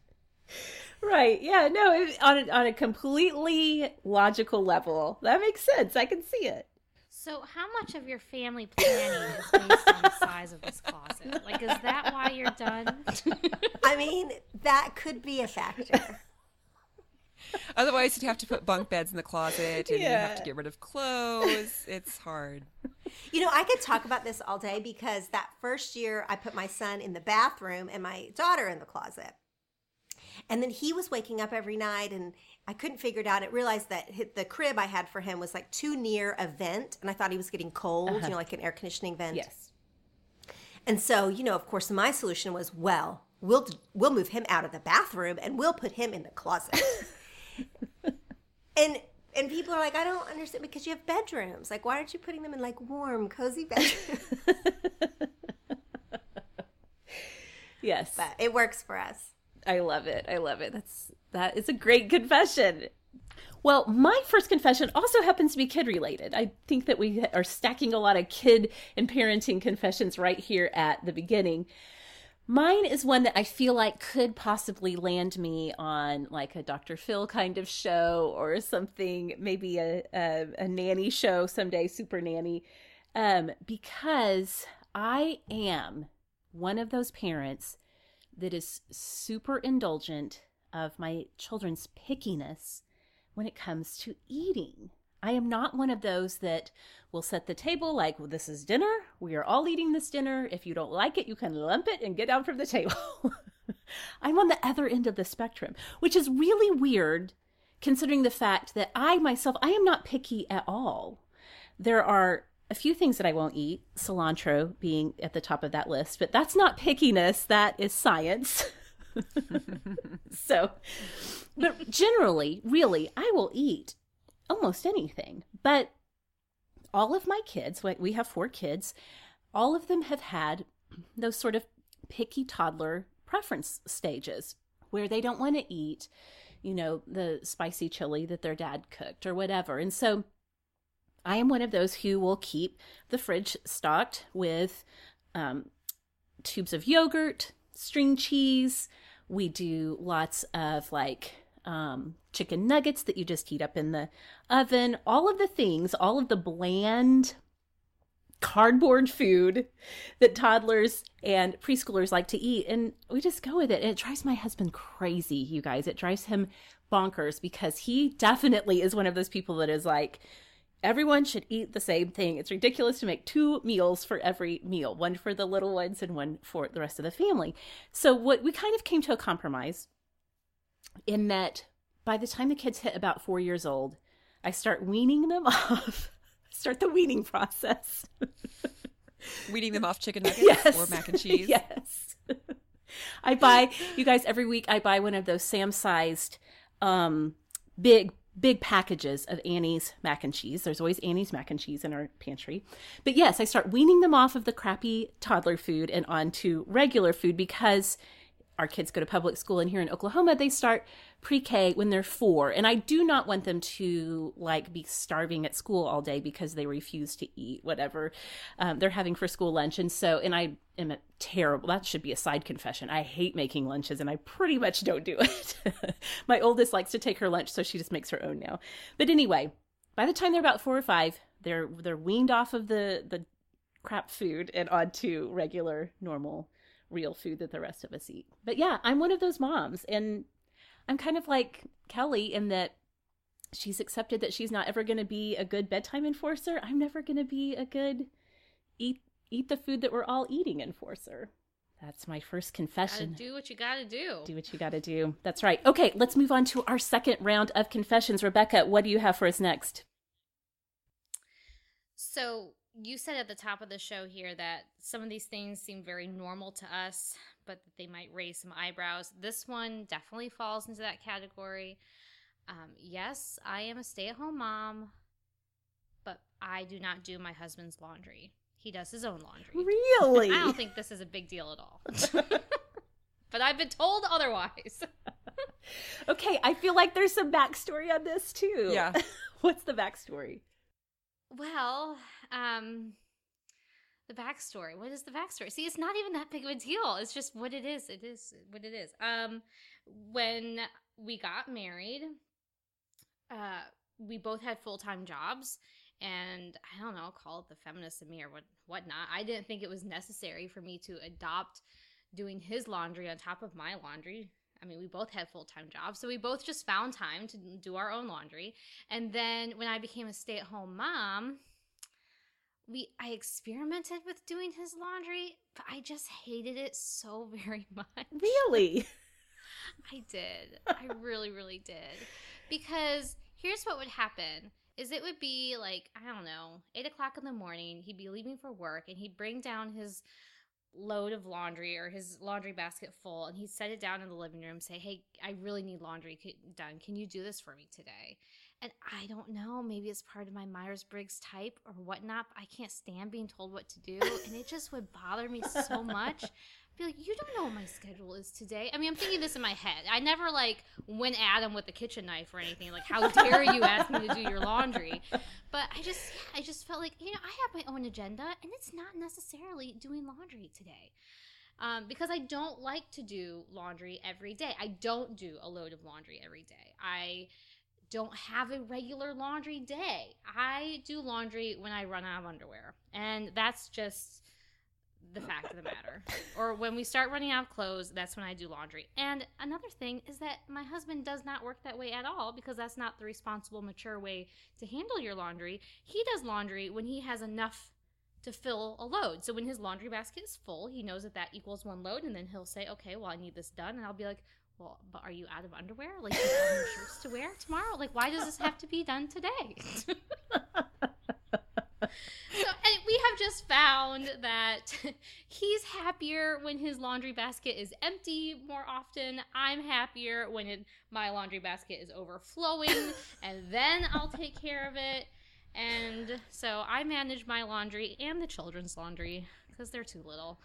Right. Yeah. No. It, on a, on a completely logical level, that makes sense. I can see it. So, how much of your family planning is based on the size of this closet? Like, is that why you're done? I mean, that could be a factor. Otherwise, you'd have to put bunk beds in the closet and you have to get rid of clothes. It's hard. You know, I could talk about this all day because that first year I put my son in the bathroom and my daughter in the closet. And then he was waking up every night and I couldn't figure it out. I realized that the crib I had for him was like too near a vent and I thought he was getting cold, you uh-huh. know, like an air conditioning vent. Yes. And so, you know, of course, my solution was, well, we'll we'll move him out of the bathroom and we'll put him in the closet. and and people are like, I don't understand because you have bedrooms. Like, why aren't you putting them in like warm, cozy bedrooms? Yes. but it works for us. I love it. I love it. That's that is a great confession. Well, my first confession also happens to be kid related. I think that we are stacking a lot of kid and parenting confessions right here at the beginning. Mine is one that I feel like could possibly land me on like a Dr. Phil kind of show or something, maybe a a, a nanny show someday, super nanny, um, because I am one of those parents that is super indulgent of my children's pickiness when it comes to eating. I am not one of those that will set the table like, well, this is dinner. We are all eating this dinner. If you don't like it, you can lump it and get down from the table. I'm on the other end of the spectrum, which is really weird considering the fact that I myself, I am not picky at all. There are a few things that I won't eat, cilantro being at the top of that list, but that's not pickiness, that is science. so, but generally, really, I will eat almost anything. But all of my kids, we- have four kids, all of them have had those sort of picky toddler preference stages where they don't want to eat, you know, the spicy chili that their dad cooked or whatever. And so I am one of those who will keep the fridge stocked with um, tubes of yogurt, string cheese. We do lots of like um, chicken nuggets that you just heat up in the oven. All of the things, all of the bland cardboard food that toddlers and preschoolers like to eat. And we just go with it. And it drives my husband crazy, you guys. It drives him bonkers because he definitely is one of those people that is like, everyone should eat the same thing. It's ridiculous to make two meals for every meal, one for the little ones and one for the rest of the family. So what we kind of came to a compromise in that by the time the kids hit about 4 years old, I start weaning them off. Start the weaning process. weaning them off chicken nuggets Yes. or mac and cheese. yes. I buy you guys every week I buy one of those Sam sized um big big packages of Annie's mac and cheese. There's always Annie's mac and cheese in our pantry. But yes, I start weaning them off of the crappy toddler food and onto regular food because our kids go to public school and here in Oklahoma they start pre-K when they're 4 and I do not want them to like be starving at school all day because they refuse to eat whatever um, they're having for school lunch. And so and I am a terrible that should be a side confession. I hate making lunches and I pretty much don't do it. My oldest likes to take her lunch so she just makes her own now. But anyway by the time they're about 4 or 5 they're they're weaned off of the the crap food and onto regular normal real food that the rest of us eat. But yeah, I'm one of those moms and I'm kind of like Kelly in that she's accepted that she's not ever going to be a good bedtime enforcer. I'm never going to be a good eat eat the food that we're all eating enforcer. That's my first confession. Do what you gotta do. Do what you gotta do. That's right. Okay, let's move on to our second round of confessions. Rebecca, what do you have for us next? So you said at the top of the show here that some of these things seem very normal to us, but that they might raise some eyebrows. This one definitely falls into that category. Um, yes, I am a stay at home mom, but I do not do my husband's laundry. He does his own laundry. Really? I don't think this is a big deal at all. but I've been told otherwise. okay, I feel like there's some backstory on this too. Yeah. What's the backstory? Well, um, the backstory. What is the backstory? See, it's not even that big of a deal. It's just what it is. It is what it is. Um, when we got married, uh, we both had full time jobs, and I don't know, call it the feminist in me or what whatnot. I didn't think it was necessary for me to adopt doing his laundry on top of my laundry. I mean, we both had full time jobs, so we both just found time to do our own laundry. And then when I became a stay at home mom, we I experimented with doing his laundry, but I just hated it so very much. Really? I did. I really, really did. Because here's what would happen is it would be like, I don't know, eight o'clock in the morning, he'd be leaving for work and he'd bring down his load of laundry or his laundry basket full and he'd set it down in the living room say hey i really need laundry done can you do this for me today and I don't know, maybe it's part of my Myers Briggs type or whatnot. I can't stand being told what to do. And it just would bother me so much. I'd be like, you don't know what my schedule is today. I mean, I'm thinking this in my head. I never like went at him with a kitchen knife or anything. Like, how dare you ask me to do your laundry? But I just, yeah, I just felt like, you know, I have my own agenda and it's not necessarily doing laundry today. Um, because I don't like to do laundry every day. I don't do a load of laundry every day. I don't have a regular laundry day. I do laundry when I run out of underwear. And that's just the fact of the matter. or when we start running out of clothes, that's when I do laundry. And another thing is that my husband does not work that way at all because that's not the responsible, mature way to handle your laundry. He does laundry when he has enough to fill a load. So when his laundry basket is full, he knows that that equals one load, and then he'll say, "Okay, well, I need this done," and I'll be like, well, but are you out of underwear? Like, do you have no shirts to wear tomorrow? Like, why does this have to be done today? so, and we have just found that he's happier when his laundry basket is empty more often. I'm happier when it, my laundry basket is overflowing, and then I'll take care of it. And so I manage my laundry and the children's laundry because they're too little.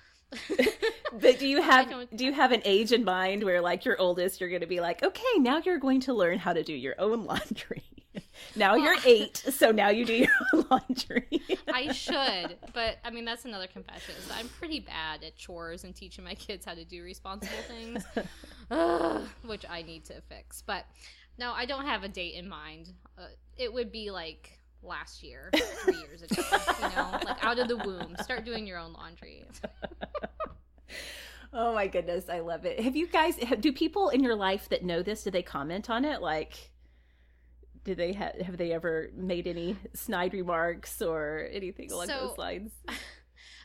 But do you have do you have an age in mind where like your oldest you're going to be like okay now you're going to learn how to do your own laundry. Now well, you're eight so now you do your own laundry. I should but i mean that's another confession i'm pretty bad at chores and teaching my kids how to do responsible things which i need to fix. But no i don't have a date in mind. Uh, it would be like last year, three years ago. you know, like out of the womb, start doing your own laundry. Oh my goodness, I love it. Have you guys? Do people in your life that know this? Do they comment on it? Like, do they have have they ever made any snide remarks or anything along so, those lines?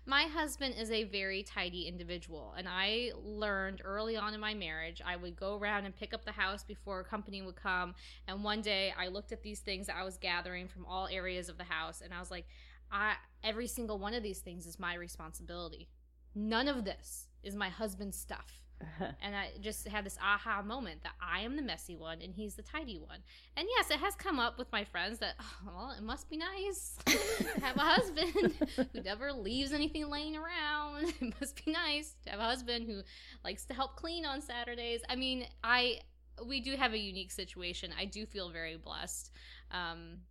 my husband is a very tidy individual and i learned early on in my marriage i would go around and pick up the house before a company would come and one day i looked at these things that i was gathering from all areas of the house and i was like i every single one of these things is my responsibility none of this is my husband's stuff Uh-huh. And I just had this aha moment that I am the messy one and he's the tidy one. And yes, it has come up with my friends that, oh, well, it must be nice to have a husband who never leaves anything laying around. It must be nice to have a husband who likes to help clean on Saturdays. I mean, I we do have a unique situation. I do feel very blessed. Um,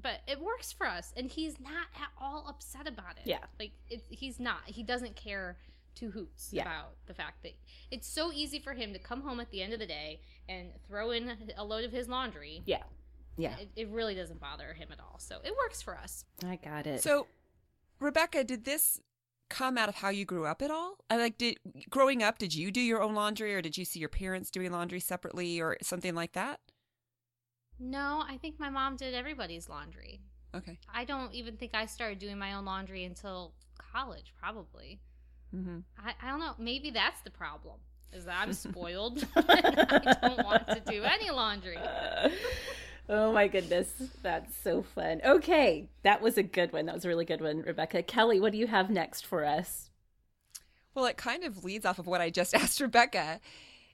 but it works for us and he's not at all upset about it. Yeah. Like it, he's not. He doesn't care two hoots Yeah. about the fact that it's so easy for him to come home at the end of the day and throw in a load of his laundry. Yeah. Yeah. It, it really doesn't bother him at all. So it works for us. I got it. So, Rebecca, did this come out of how you grew up at all? I like did growing up, did you do your own laundry or did you see your parents doing laundry separately or something like that? No, I think my mom did everybody's laundry. Okay. I don't even think I started doing my own laundry until college, probably. Mm-hmm. I, I don't know. Maybe that's the problem. Is that I'm spoiled. and I don't want to do any laundry. oh my goodness. That's so fun. Okay. That was a good one. That was a really good one, Rebecca. Kelly, what do you have next for us? Well, it kind of leads off of what I just asked Rebecca.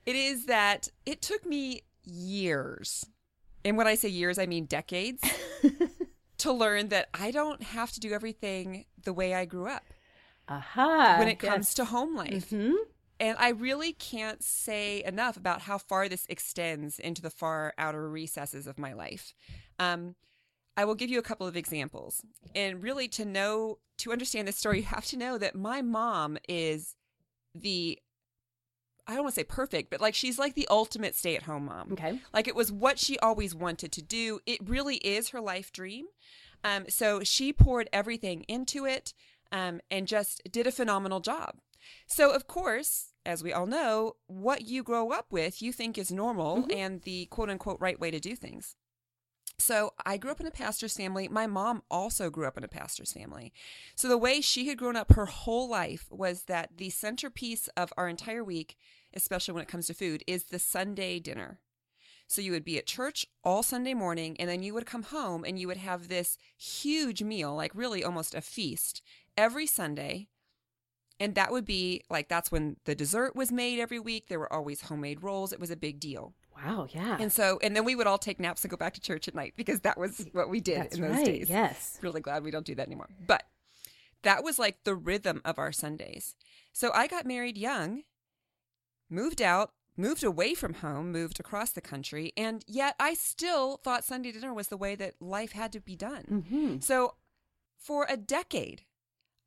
It is that it took me years, and when I say years, I mean decades, to learn that I don't have to do everything the way I grew up Aha. when it comes to home life. hmm And I really can't say enough about how far this extends into the far outer recesses of my life. Um, I will give you a couple of examples. And really, to know, to understand this story, you have to know that my mom is the, I don't want to say perfect, but like she's like the ultimate stay at home mom. Okay. Like it was what she always wanted to do. It really is her life dream. Um, so she poured everything into it um, and just did a phenomenal job. So, of course, as we all know, what you grow up with, you think is normal and the quote unquote right way to do things. So, I grew up in a pastor's family. My mom also grew up in a pastor's family. So, the way she had grown up her whole life was that the centerpiece of our entire week, especially when it comes to food, is the Sunday dinner. So you would be at church all Sunday morning, and then you would come home and you would have this huge meal, like really almost a feast, every Sunday. And that would be like that's when the dessert was made every week. There were always homemade rolls. It was a big deal. Wow. Yeah. And so, and then we would all take naps and go back to church at night because that was what we did That's in those right. days. Yes. Really glad we don't do that anymore. But that was like the rhythm of our Sundays. So I got married young, moved out, moved away from home, moved across the country, and yet I still thought Sunday dinner was the way that life had to be done. hmm So for a decade,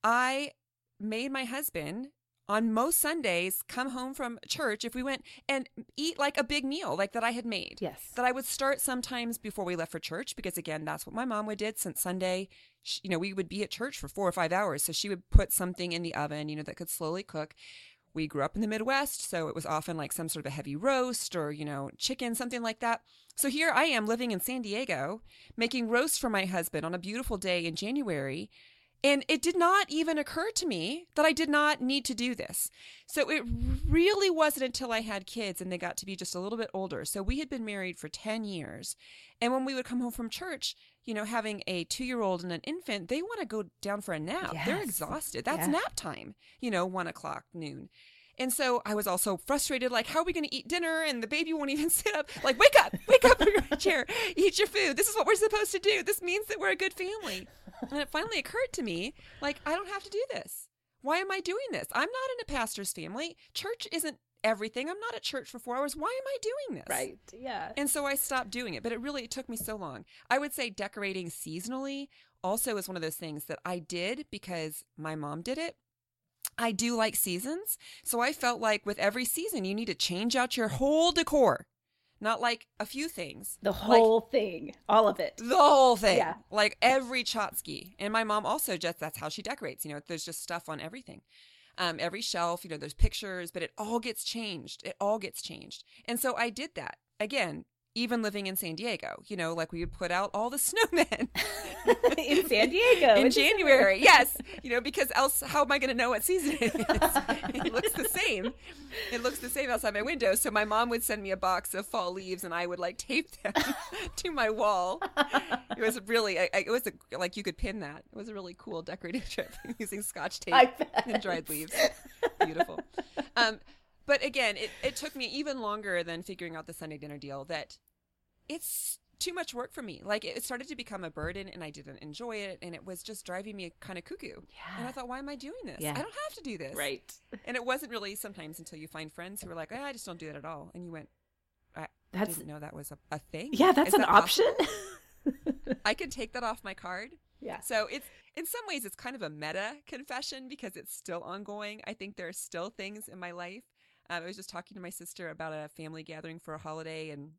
I made my husband on most Sundays come home from church if we went and eat like a big meal like that I had made. Yes. That I would start sometimes before we left for church because again, that's what my mom would did since Sunday, sh you know, we would be at church for 4 or 5 hours, so she would put something in the oven, you know, that could slowly cook. We grew up in the Midwest, so it was often like some sort of a heavy roast or, you know, chicken, something like that. So here I am living in San Diego, making roast for my husband on a beautiful day in January. And it did not even occur to me that I did not need to do this. So it really wasn't until I had kids and they got to be just a little bit older. So we had been married for 10 years. And when we would come home from church, you know, having a two year old and an infant, they want to go down for a nap. They're exhausted. That's Yeah. nap time, you know, one o'clock, noon. And so I was also frustrated, like, how are we going to eat dinner? And the baby won't even sit up. Like, wake up, wake up from your chair, eat your food. This is what we're supposed to do. This means that we're a good family. And it finally occurred to me, like, I don't have to do this. Why am I doing this? I'm not in a pastor's family. Church isn't everything. I'm not at church for four hours. Why am I doing this? Right. Yeah. And so I stopped doing it, but it really it took me so long. I would say decorating seasonally also is one of those things that I did because my mom did it. I do like seasons. So I felt like with every season, you need to change out your whole decor, not like a few things. the Like, whole thing, all of it. the whole thing. Yeah. Like every Chotsky. And my mom also just, that's how she decorates. You know, there's just stuff on everything. Um, every shelf, you know, there's pictures, but it all gets changed. It all gets changed. And so I did that. Again, even living in San Diego, you know, like we would put out all the snowmen in San Diego in January. Yes. You know, because else, how am I going to know what season it is? it looks the same. It looks the same outside my window. So my mom would send me a box of fall leaves and I would like tape them to my wall. It was really, I- it was a, like you could pin that. It was a really cool decorative trip using scotch tape and dried leaves. Beautiful. Um, but again, it, it took me even longer than figuring out the Sunday dinner deal that it's too much work for me. Like it started to become a burden and I didn't enjoy it and it was just driving me kind of cuckoo. Yeah. And I thought, why am I doing this? Yeah. I don't have to do this. Right. And it wasn't really sometimes until you find friends who are like, oh, I just don't do that at all. And you went, I That's- didn't know that was a, a thing. Yeah, that's Is an that option. I could take that off my card. yeah. So it's in some ways it's kind of a meta confession because it's still ongoing. I think there are still things in my life. Um, I was just talking to my sister about a family gathering for a holiday, and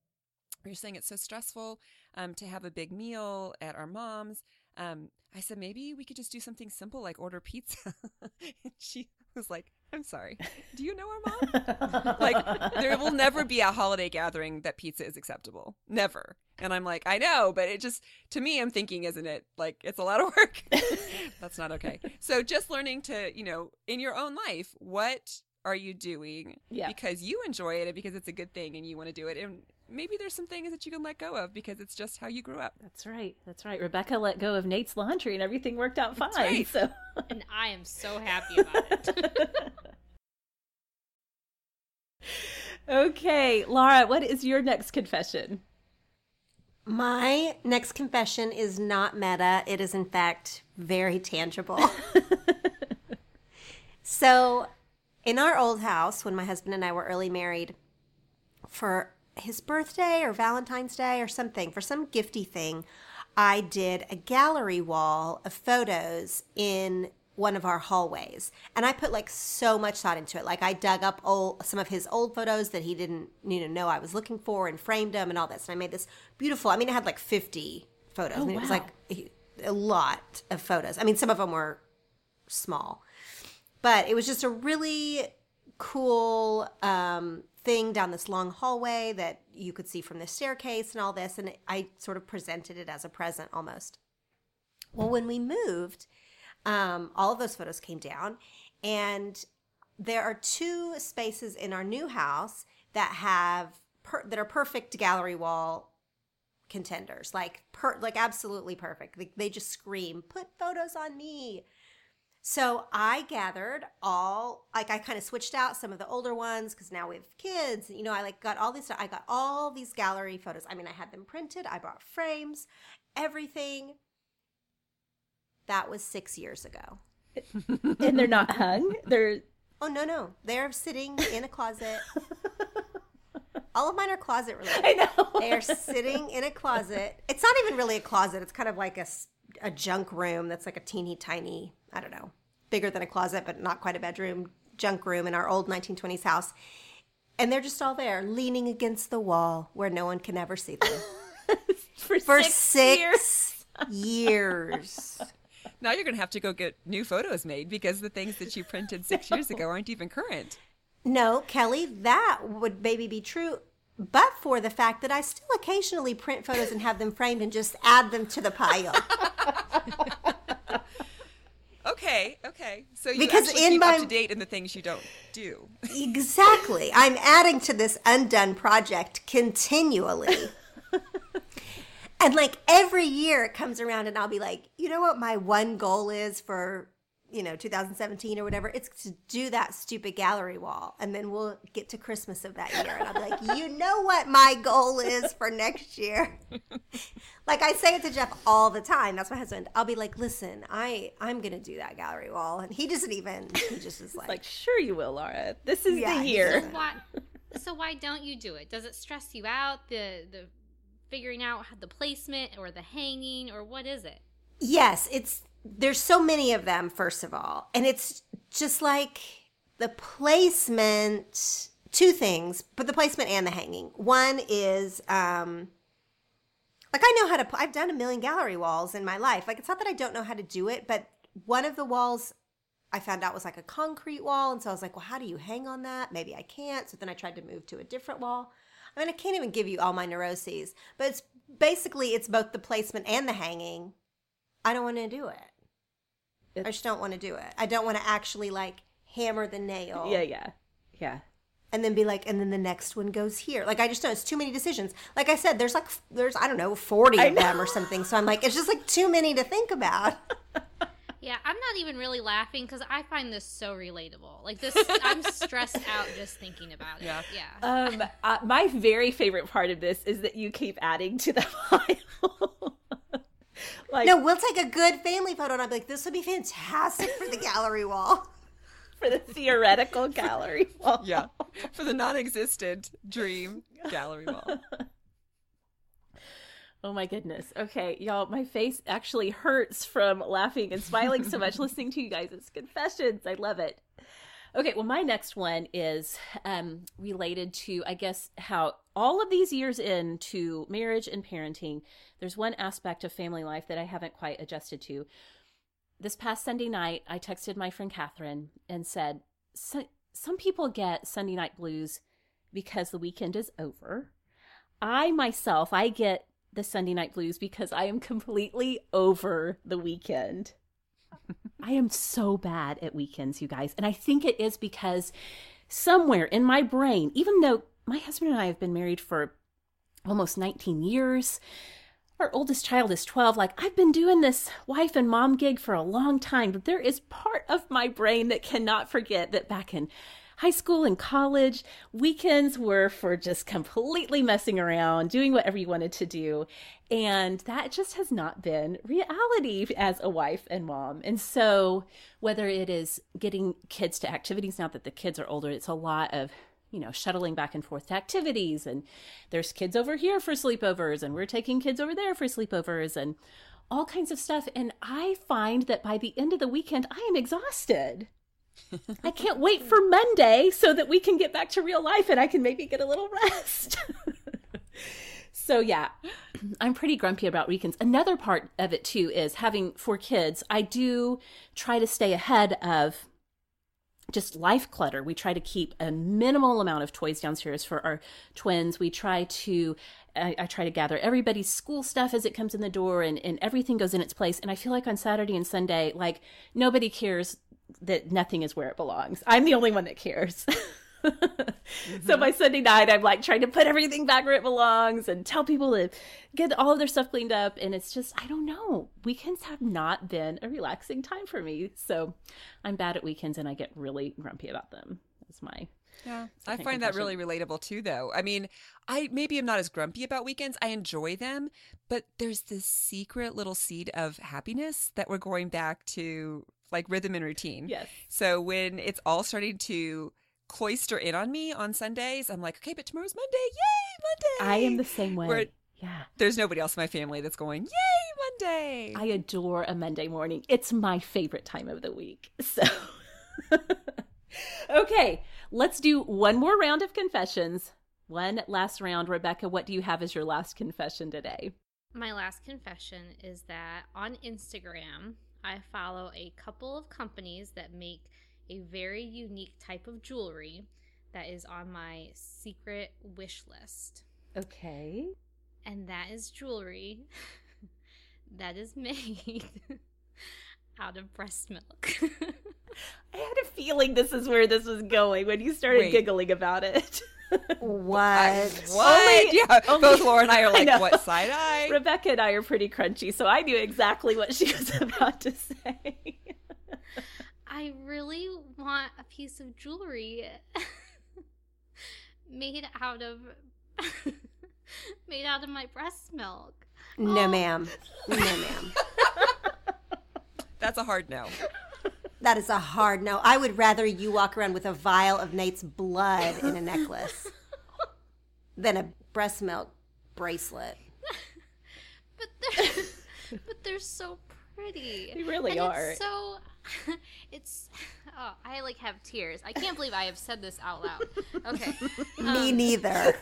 we were saying it's so stressful um, to have a big meal at our mom's. Um, I said maybe we could just do something simple like order pizza. and she was like, "I'm sorry, do you know our mom?" like there will never be a holiday gathering that pizza is acceptable never and i'm like i know but it just to me i'm thinking isn't it like it's a lot of work that's not okay so just learning to you know in your own life what are you doing Yeah. because you enjoy it and because it's a good thing and you want to do it and maybe there's some things that you can let go of because it's just how you grew up That's right. That's right. Rebecca let go of Nate's laundry and everything worked out fine. right. So and I am so happy about it. Okay, Laura, what is your next confession? My next confession is not meta. It is, in fact, very tangible. so, in our old house, when my husband and I were early married, for his birthday or Valentine's Day or something, for some gifty thing, I did a gallery wall of photos in one of our hallways. And I put like so much thought into it. Like I dug up old some of his old photos that he didn't you know know I was looking for and framed them and all this. And I made this beautiful. I mean it had like 50 photos. Oh, I mean, it was like a lot of photos. I mean some of them were small. But it was just a really cool um, thing down this long hallway that you could see from the staircase and all this. And I sort of presented it as a present almost. Well, when we moved, um, all of those photos came down, and there are two spaces in our new house that have per- that are perfect gallery wall contenders, like per- like absolutely perfect. They, they just scream, "Put photos on me!" So I gathered all, like I kind of switched out some of the older ones because now we have kids. You know, I like got all these. I got all these gallery photos. I mean, I had them printed. I bought frames, everything. That was six years ago. And they're not hung. They're Oh no, no, they're sitting in a closet. all of mine are closet related. I know. They are sitting in a closet. It's not even really a closet. It's kind of like a, a junk room that's like a teeny tiny, I don't know, bigger than a closet, but not quite a bedroom, junk room in our old 1920s house. And they're just all there, leaning against the wall where no one can ever see them. for, For six, six, years. years. now you're going to have to go get new photos made because the things that you printed six years ago aren't even current No, Kelly, that would maybe be true, but for the fact that I still occasionally print photos and have them framed and just add them to the pile. Okay, okay. So you Because in keep my- up to date in the things you don't do. exactly. I'm adding to this undone project continually. and like every year it comes around and I'll be like, you know what my one goal is for, you know, 2017 or whatever? It's to do that stupid gallery wall. And then we'll get to Christmas of that year and i'm like, you know what my goal is for next year? like I say it to Jeff all the time. That's my husband. I'll be like, listen, I I'm gonna do that gallery wall. And he doesn't even he just is like, Like, sure you will, Laura. This is Yeah, the year. so why don't you do it does it stress you out the the figuring out the placement or the hanging or what is it Yes, it's there's so many of them first of all. And it's just like the placement two things, but the placement and the hanging. One is um like I know how to I've done a million gallery walls in my life. Like it's not that I don't know how to do it, but one of the walls I found out was like a concrete wall and so I was like, "Well, how do you hang on that? Maybe I can't." So then I tried to move to a different wall. I mean, I can't even give you all my neuroses, but it's basically it's both the placement and the hanging. I don't want to do it. I just don't want to do it. I don't want to actually like hammer the nail. Yeah, yeah. Yeah. And then be like, and then the next one goes here. Like I just know it's too many decisions. Like I said, there's like there's I don't know forty I of them or something. So I'm like, it's just like too many to think about. Yeah, I'm not even really laughing because I find this so relatable. Like this, I'm stressed out just thinking about it. Yeah. Yeah. Um, uh, my very favorite part of this is that you keep adding to the file. Like No, we'll take a good family photo and I'll be like, this would be fantastic for the gallery wall. for the theoretical gallery wall. Yeah. For the non existent dream gallery wall. Oh my goodness. Okay, y'all, my face actually hurts from laughing and smiling so much listening to you guys. Confessions. I love it. Okay, well, my next one is um, related to, I guess, how all of these years into marriage and parenting, there's one aspect of family life that I haven't quite adjusted to. This past Sunday night, I texted my friend Catherine and said, Some people get Sunday night blues because the weekend is over. I myself, I get the Sunday night blues because I am completely over the weekend. I am so bad at weekends, you guys. And I think it is because somewhere in my brain, even though my husband and I have been married for almost 19 years, our oldest child is 12. Like, I've been doing this wife and mom gig for a long time, but there is part of my brain that cannot forget that back in high school and college, weekends were for just completely messing around, doing whatever you wanted to do. And that just has not been reality as a wife and mom. And so, whether it is getting kids to activities now that the kids are older, it's a lot of you know, shuttling back and forth to activities. And there's kids over here for sleepovers, and we're taking kids over there for sleepovers, and all kinds of stuff. And I find that by the end of the weekend, I am exhausted. I can't wait for Monday so that we can get back to real life and I can maybe get a little rest. so, yeah, I'm pretty grumpy about weekends. Another part of it, too, is having four kids. I do try to stay ahead of just life clutter. We try to keep a minimal amount of toys downstairs for our twins. We try to, I, try to gather everybody's school stuff as it comes in the door and, and everything goes in its place. And I feel like on Saturday and Sunday, like nobody cares that nothing is where it belongs. I'm the only one that cares. mm-hmm. So by Sunday night, I'm like trying to put everything back where it belongs and tell people to get all of their stuff cleaned up. And it's just, I don't know. Weekends have not been a relaxing time for me. So I'm bad at weekends and I get really grumpy about them. That's my. Yeah, I find that really relatable too, though. I mean, I maybe I'm not as grumpy about weekends. I enjoy them, but there's this secret little seed of happiness that we're going back to like rhythm and routine. Yes. So when it's all starting to cloister in on me on Sundays, I'm like, okay, but tomorrow's Monday. Yay, Monday. I am the same way. Where yeah. There's nobody else in my family that's going, yay, Monday. I adore a Monday morning. It's my favorite time of the week. So, okay, let's do one more round of confessions. One last round. Rebecca, what do you have as your last confession today? My last confession is that on Instagram, I follow a couple of companies that make a very unique type of jewelry that is on my secret wish list. Okay. And that is jewelry that is made out of breast milk. I had a feeling this is where this was going when you started Wait. giggling about it. what? I, what? Only, yeah, only, both Laura and I are like, I what side eye? Rebecca and I are pretty crunchy, so I knew exactly what she was about to say. I really want a piece of jewelry made out of made out of my breast milk. No, oh. ma'am. No, ma'am. That's a hard no. That is a hard no. I would rather you walk around with a vial of Nate's blood in a necklace than a breast milk bracelet. but they're but they're so pretty. They really and are. It's so it's oh, I like have tears. I can't believe I have said this out loud. Okay. Me um, neither.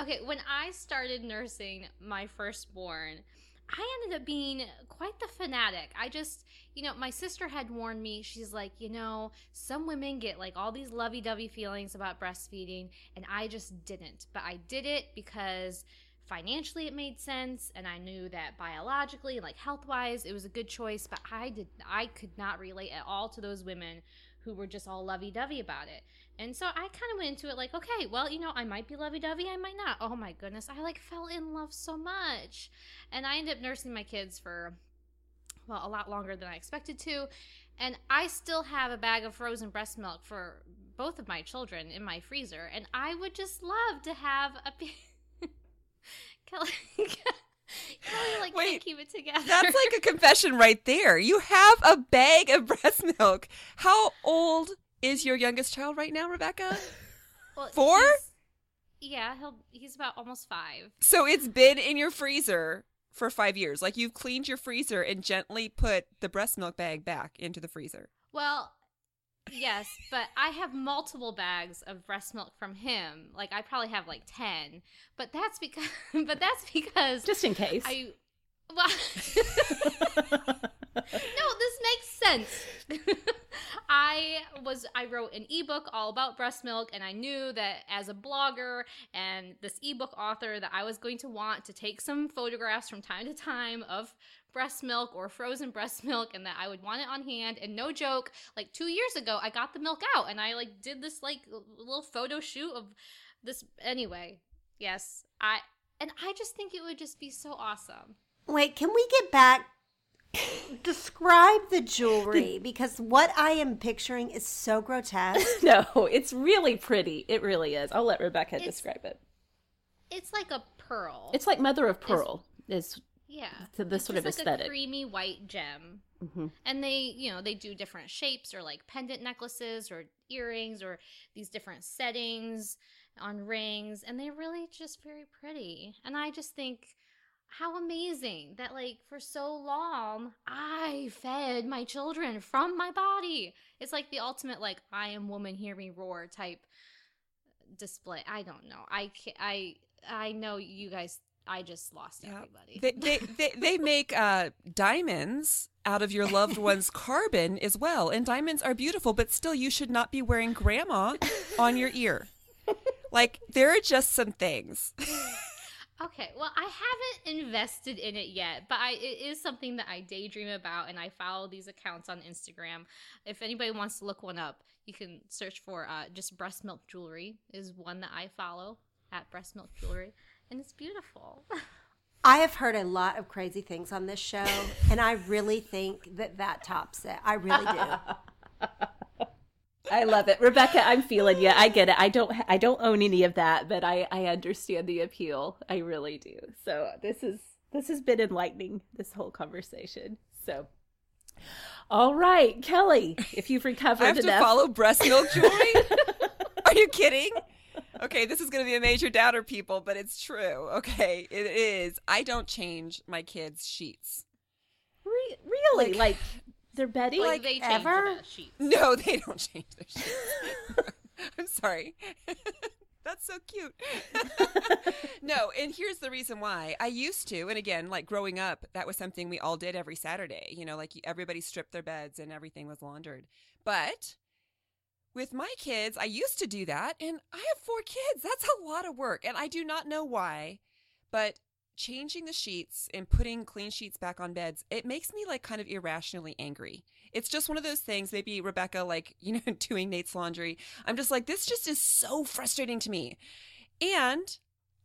okay, when I started nursing my firstborn, I ended up being quite the fanatic. I just, you know, my sister had warned me. She's like, you know, some women get like all these lovey dovey feelings about breastfeeding, and I just didn't. But I did it because financially it made sense and i knew that biologically like health wise it was a good choice but i did i could not relate at all to those women who were just all lovey dovey about it. And so I kind of went into it like, okay, well, you know, I might be lovey dovey, I might not. Oh my goodness, I like fell in love so much. And I ended up nursing my kids for, well, a lot longer than I expected to. And I still have a bag of frozen breast milk for both of my children in my freezer. And I would just love to have a. Kelly. Kelly like Wait, can't keep it together. That's like a confession right there. You have a bag of breast milk. How old is your youngest child right now, Rebecca? Well, Four? Yeah, he'll he's about almost five. So it's been in your freezer for five years. Like you've cleaned your freezer and gently put the breast milk bag back into the freezer. Well, yes, but I have multiple bags of breast milk from him. Like I probably have like ten, but that's because but that's because Just in case. I well. no, this makes sense. I was I wrote an ebook all about breast milk and I knew that as a blogger and this ebook author that I was going to want to take some photographs from time to time of breast milk or frozen breast milk and that I would want it on hand and no joke like 2 years ago I got the milk out and I like did this like little photo shoot of this anyway. Yes, I and I just think it would just be so awesome. Wait, can we get back? Describe the jewelry because what I am picturing is so grotesque. no, it's really pretty. It really is. I'll let Rebecca It's- describe it. It's like a pearl. It's like mother of pearl. Is yeah, to this It's sort of like aesthetic. a creamy white gem. Mhm. And they, you know, they do different shapes or like pendant necklaces or earrings or these different settings on rings, and they're really just very pretty. And I just think how amazing that like for so long I fed my children from my body. It's like the ultimate like I am woman, hear me roar type display. I don't know. I I I know you guys. I just lost Yeah. everybody. They they they, they make uh, diamonds out of your loved one's carbon as well, and diamonds are beautiful, but still, you should not be wearing grandma on your ear. Like there are just some things. Okay, well, I haven't invested in it yet, but I, it is something that I daydream about, and I follow these accounts on Instagram. If anybody wants to look one up, you can search for uh, just breast milk jewelry is one that I follow at breast milk jewelry, and it's beautiful. I have heard a lot of crazy things on this show, and I really think that that tops it. I really do. I love it, Rebecca. I'm feeling you. I get it. I don't. I don't own any of that, but I I understand the appeal. I really do. So this is this has been enlightening. This whole conversation. So, all right, Kelly, if you've recovered I have to enough, follow breast milk jewelry. Are you kidding? Okay, this is going to be a major doubter, people, but it's true. Okay, it is. I don't change my kids' sheets. Re- really, Like- like, they're bedding. like Like they change ever? the sheets. No, they don't change their sheets. I'm sorry. That's so cute. no, and here's the reason why. I used to, and again, like growing up, that was something we all did every Saturday. You know, like everybody stripped their beds and everything was laundered. But with my kids, I used to do that, and I have four kids. That's a lot of work, and I do not know why, but changing the sheets and putting clean sheets back on beds, it makes me like kind of irrationally angry. It's just one of those things, maybe Rebecca, like, you know, doing Nate's laundry. I'm just like, this just is so frustrating to me. And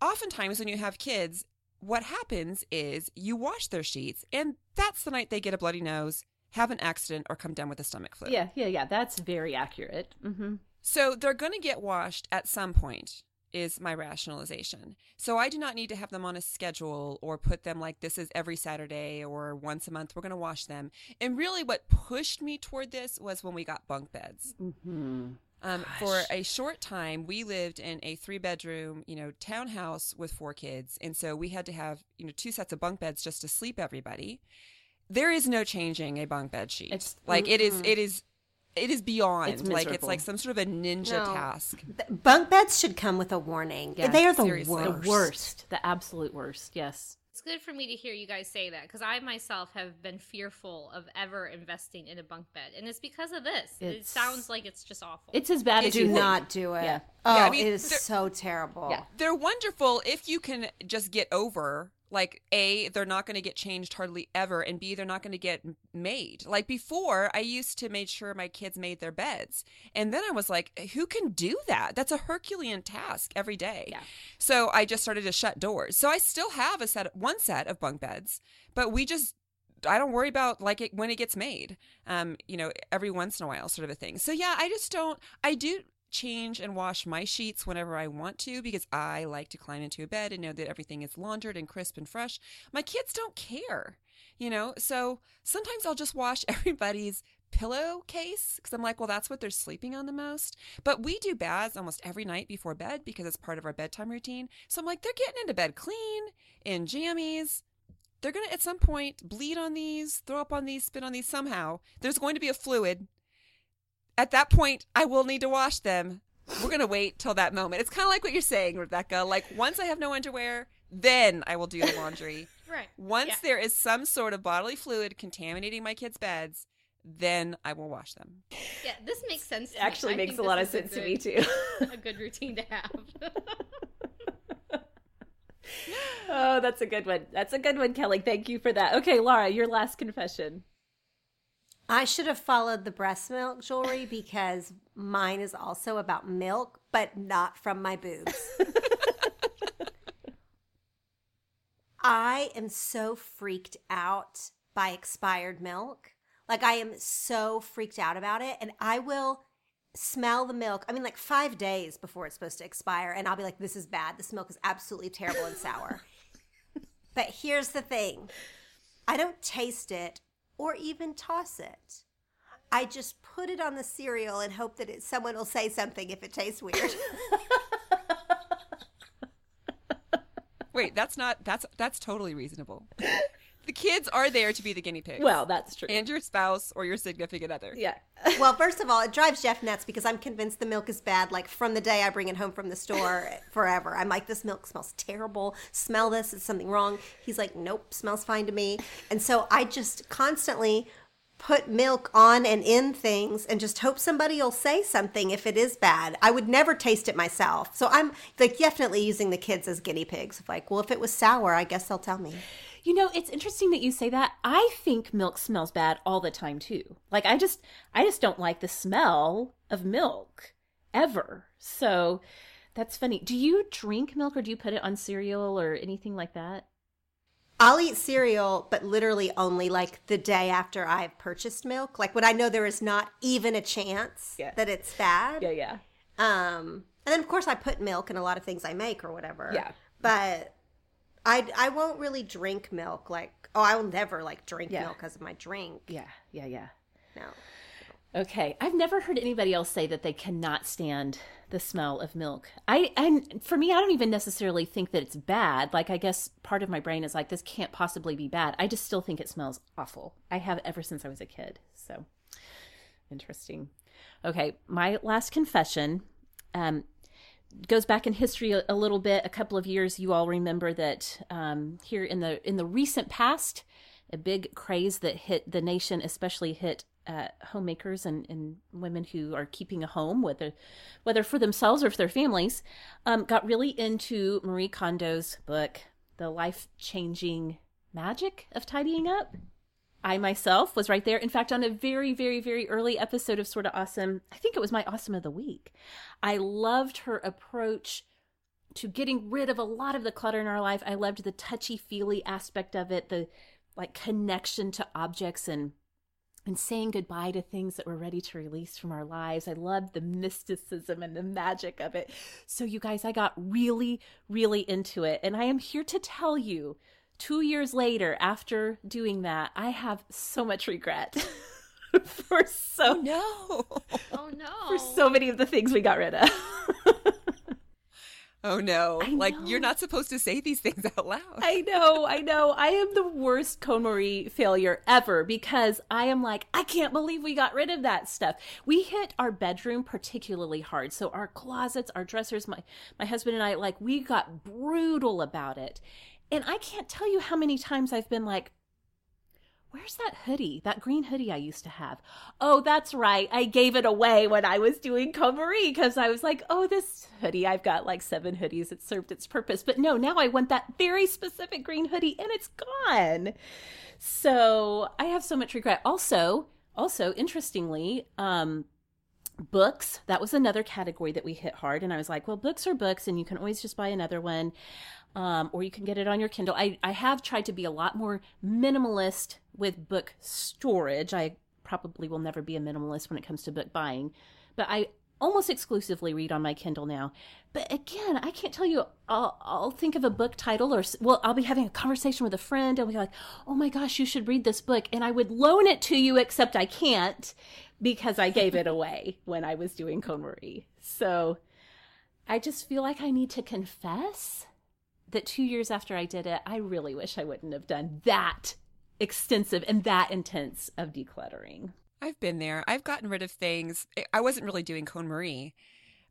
oftentimes when you have kids, what happens is you wash their sheets, and that's the night they get a bloody nose, have an accident, or come down with a stomach flu. yeah, yeah, yeah. That's very accurate. hmm So they're going to get washed at some point, is my rationalization. So I do not need to have them on a schedule or put them like this is every Saturday or once a month, we're going to wash them. And really, what pushed me toward this was when we got bunk beds. hmm Um, for a short time, we lived in a three bedroom, you know, townhouse with four kids. And so we had to have, you know, two sets of bunk beds just to sleep everybody. There is no changing a bunk bed sheet. It's- like it is, it is, it is beyond It's like it's like some sort of a ninja No. task. The Bunk beds should come with a warning. Yeah, they are the seriously. The worst. worst, the absolute worst. Yes. It's good for me to hear you guys say that because I myself have been fearful of ever investing in a bunk bed, and it's because of this. it sounds like it's just awful. It's as bad as Do you think. not do it. Yeah. Oh, Yeah, I oh, mean, it is so terrible. Yeah. They're wonderful if you can just get over like a they're not going to get changed hardly ever and b they're not going to get made like before i used to make sure my kids made their beds and then i was like who can do that that's a herculean task every day Yeah. so i just started to shut doors so i still have a set one set of bunk beds but we just I don't worry about like it when it gets made. Um, you know, every once in a while, sort of a thing. So yeah, I just don't. I do change and wash my sheets whenever I want to because I like to climb into a bed and know that everything is laundered and crisp and fresh. My kids don't care, you know. So sometimes I'll just wash everybody's pillowcase because I'm like, well, that's what they're sleeping on the most. But we do baths almost every night before bed because it's part of our bedtime routine. So I'm like, they're getting into bed clean in jammies they're going to at some point bleed on these, throw up on these, spit on these somehow. There's going to be a fluid. At that point, I will need to wash them. We're going to wait till that moment. It's kind of like what you're saying, Rebecca. Like once I have no underwear, then I will do the laundry. Right. Once Yeah. there is some sort of bodily fluid contaminating my kids' beds, then I will wash them. Yeah, this makes sense. To. Actually I makes a lot of is sense to me too. a good routine to have. oh, that's a good one. That's a good one, Kelly. Thank you for that. Okay, Laura, your last confession. I should have followed the breast milk jewelry because mine is also about milk, but not from my boobs. I am so freaked out by expired milk. Like, I am so freaked out about it. And I will smell the milk. I mean, like five days before it's supposed to expire. And I'll be like, this is bad. This milk is absolutely terrible and sour. but here's the thing I don't taste it or even toss it. I just put it on the cereal and hope that it, someone will say something if it tastes weird. Wait, that's not that's that's totally reasonable. The kids are there to be the guinea pigs. Well, that's true. and your spouse or your significant other. yeah. well, first of all, it drives Jeff nuts because I'm convinced the milk is bad. Like from the day I bring it home from the store, forever. I'm like, this milk smells terrible. Smell this. Is something wrong? He's like, nope, smells fine to me. And so I just constantly put milk on and in things and just hope somebody will say something if it is bad. I would never taste it myself. So I'm like definitely using the kids as guinea pigs. Like, well, if it was sour, I guess they'll tell me. You know, it's interesting that you say that. I think milk smells bad all the time too. Like I just I just don't like the smell of milk ever. So that's funny. Do you drink milk or do you put it on cereal or anything like that? I'll eat cereal, but literally only like the day after I've purchased milk. Like when I know there is not even a chance Yeah. that it's bad. Yeah, yeah. Um, and then of course I put milk in a lot of things I make or whatever. Yeah. But I I won't really drink milk. Like oh, I will never like drink Yeah. milk because of my drink. Yeah, yeah, yeah. No. Okay, I've never heard anybody else say that they cannot stand the smell of milk. I and for me, I don't even necessarily think that it's bad. Like I guess part of my brain is like this can't possibly be bad. I just still think it smells awful. I have ever since I was a kid. So interesting. Okay, my last confession um, goes back in history a, a little bit. A couple of years, you all remember that um, here in the in the recent past, a big craze that hit the nation, especially hit uh, homemakers and, and women who are keeping a home, whether whether for themselves or for their families, um, got really into Marie Kondo's book, The Life Changing Magic of Tidying Up. I myself was right there. In fact, on a very, very, very early episode of Sorta Awesome, I think it was my Awesome of the Week. I loved her approach to getting rid of a lot of the clutter in our life. I loved the touchy feely aspect of it, the like connection to objects and and saying goodbye to things that we're ready to release from our lives. I loved the mysticism and the magic of it. So you guys, I got really, really into it. And I am here to tell you, two years later, after doing that, I have so much regret for so oh, No. Oh no. for so many of the things we got rid of. Oh no. I Like know. you're not supposed to say these things out loud. I know, I know. I am the worst KonMari failure ever because I am like, I can't believe we got rid of that stuff. We hit our bedroom particularly hard. So our closets, our dressers, my my husband and I, like, we got brutal about it. And I can't tell you how many times I've been like, Where's that hoodie? That green hoodie I used to have. Oh, that's right. I gave it away when I was doing KonMari because I was like, oh, this hoodie, I've got like seven hoodies. It served its purpose. But no, now I want that very specific green hoodie and it's gone. So I have so much regret. Also, also interestingly, um, books that was another category that we hit hard and i was like well books are books and you can always just buy another one um, or you can get it on your kindle. I, I have tried to be a lot more minimalist with book storage. I probably will never be a minimalist when it comes to book buying but i almost exclusively read on my kindle now. But again i can't tell you i'll, I'll think of a book title or well i'll be having a conversation with a friend and we'll be like oh my gosh you should read this book. And i would loan it to you except i can't because I gave it away when I was doing KonMari. So I just feel like I need to confess that two years after I did it, I really wish I wouldn't have done that extensive and that intense of decluttering. I've been there. I've gotten rid of things. I wasn't really doing KonMari,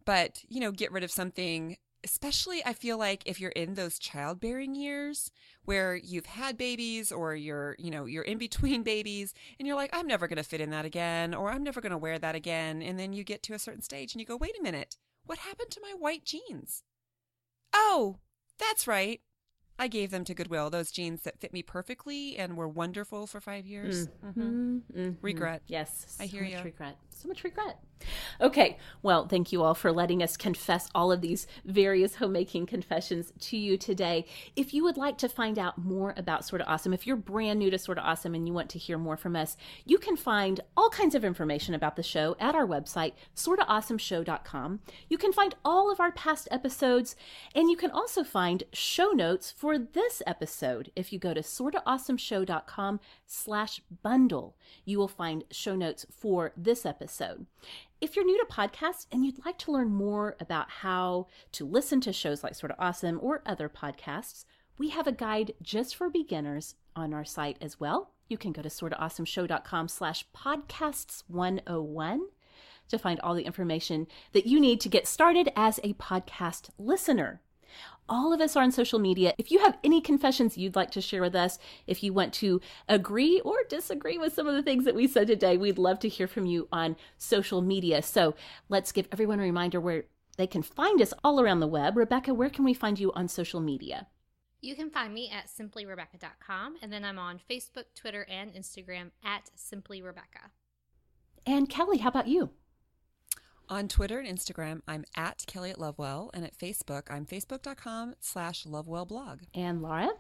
but you know, get rid of something especially I feel like if you're in those childbearing years where you've had babies or you're, you know, you're in between babies and you're like, I'm never going to fit in that again or I'm never going to wear that again. And then you get to a certain stage and you go, wait a minute, what happened to my white jeans? Oh, that's right. I gave them to Goodwill, those jeans that fit me perfectly and were wonderful for five years. Mm-hmm. Mm-hmm. Regret. Yes. I hear you. Regret. So much regret. Okay. Well, thank you all for letting us confess all of these various homemaking confessions to you today. If you would like to find out more about Sorta Awesome, if you're brand new to Sorta Awesome and you want to hear more from us, you can find all kinds of information about the show at our website, sortaawesomeshow.com. You can find all of our past episodes, and you can also find show notes for this episode. If you go to sortaawesomeshow.com slash bundle, you will find show notes for this episode. If you're new to podcasts and you'd like to learn more about how to listen to shows like Sorta Awesome or other podcasts, we have a guide just for beginners on our site as well. You can go to sortaawesomeshow.com slash podcasts 101 to find all the information that you need to get started as a podcast listener. All of us are on social media. If you have any confessions you'd like to share with us, if you want to agree or disagree with some of the things that we said today, we'd love to hear from you on social media. So let's give everyone a reminder where they can find us all around the web. Rebecca, where can we find you on social media? You can find me at simplyrebecca.com, and then I'm on Facebook, Twitter, and Instagram at simplyrebecca. And Kelly, how about you? On Twitter and Instagram, I'm at Kelly at Lovewell, and at Facebook, I'm facebook.com slash lovewellblog. And Laura?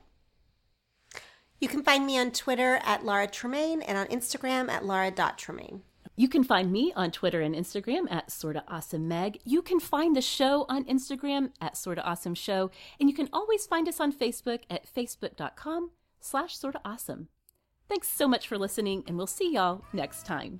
You can find me on Twitter at Laura Tremaine and on Instagram at Laura.Tremaine. You can find me on Twitter and Instagram at Sorta Awesome Meg. You can find the show on Instagram at Sorta Awesome Show, and you can always find us on Facebook at facebook.com slash sorta awesome. Thanks so much for listening, and we'll see y'all next time.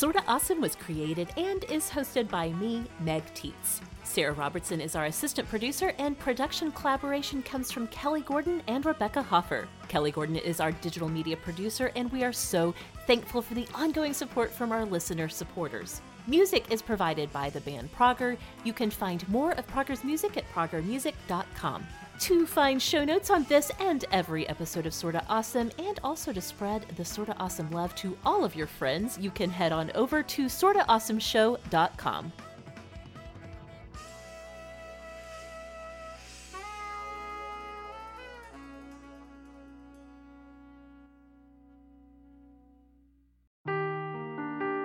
Sorta Awesome was created and is hosted by me, Meg Tietz. Sarah Robertson is our assistant producer, and production collaboration comes from Kelly Gordon and Rebecca Hoffer. Kelly Gordon is our digital media producer, and we are so thankful for the ongoing support from our listener supporters. Music is provided by the band Prager. You can find more of Prager's music at pragermusic.com. To find show notes on this and every episode of Sorta Awesome, and also to spread the Sorta Awesome love to all of your friends, you can head on over to sortaawesomeshow.com.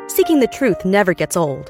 Seeking the truth never gets old.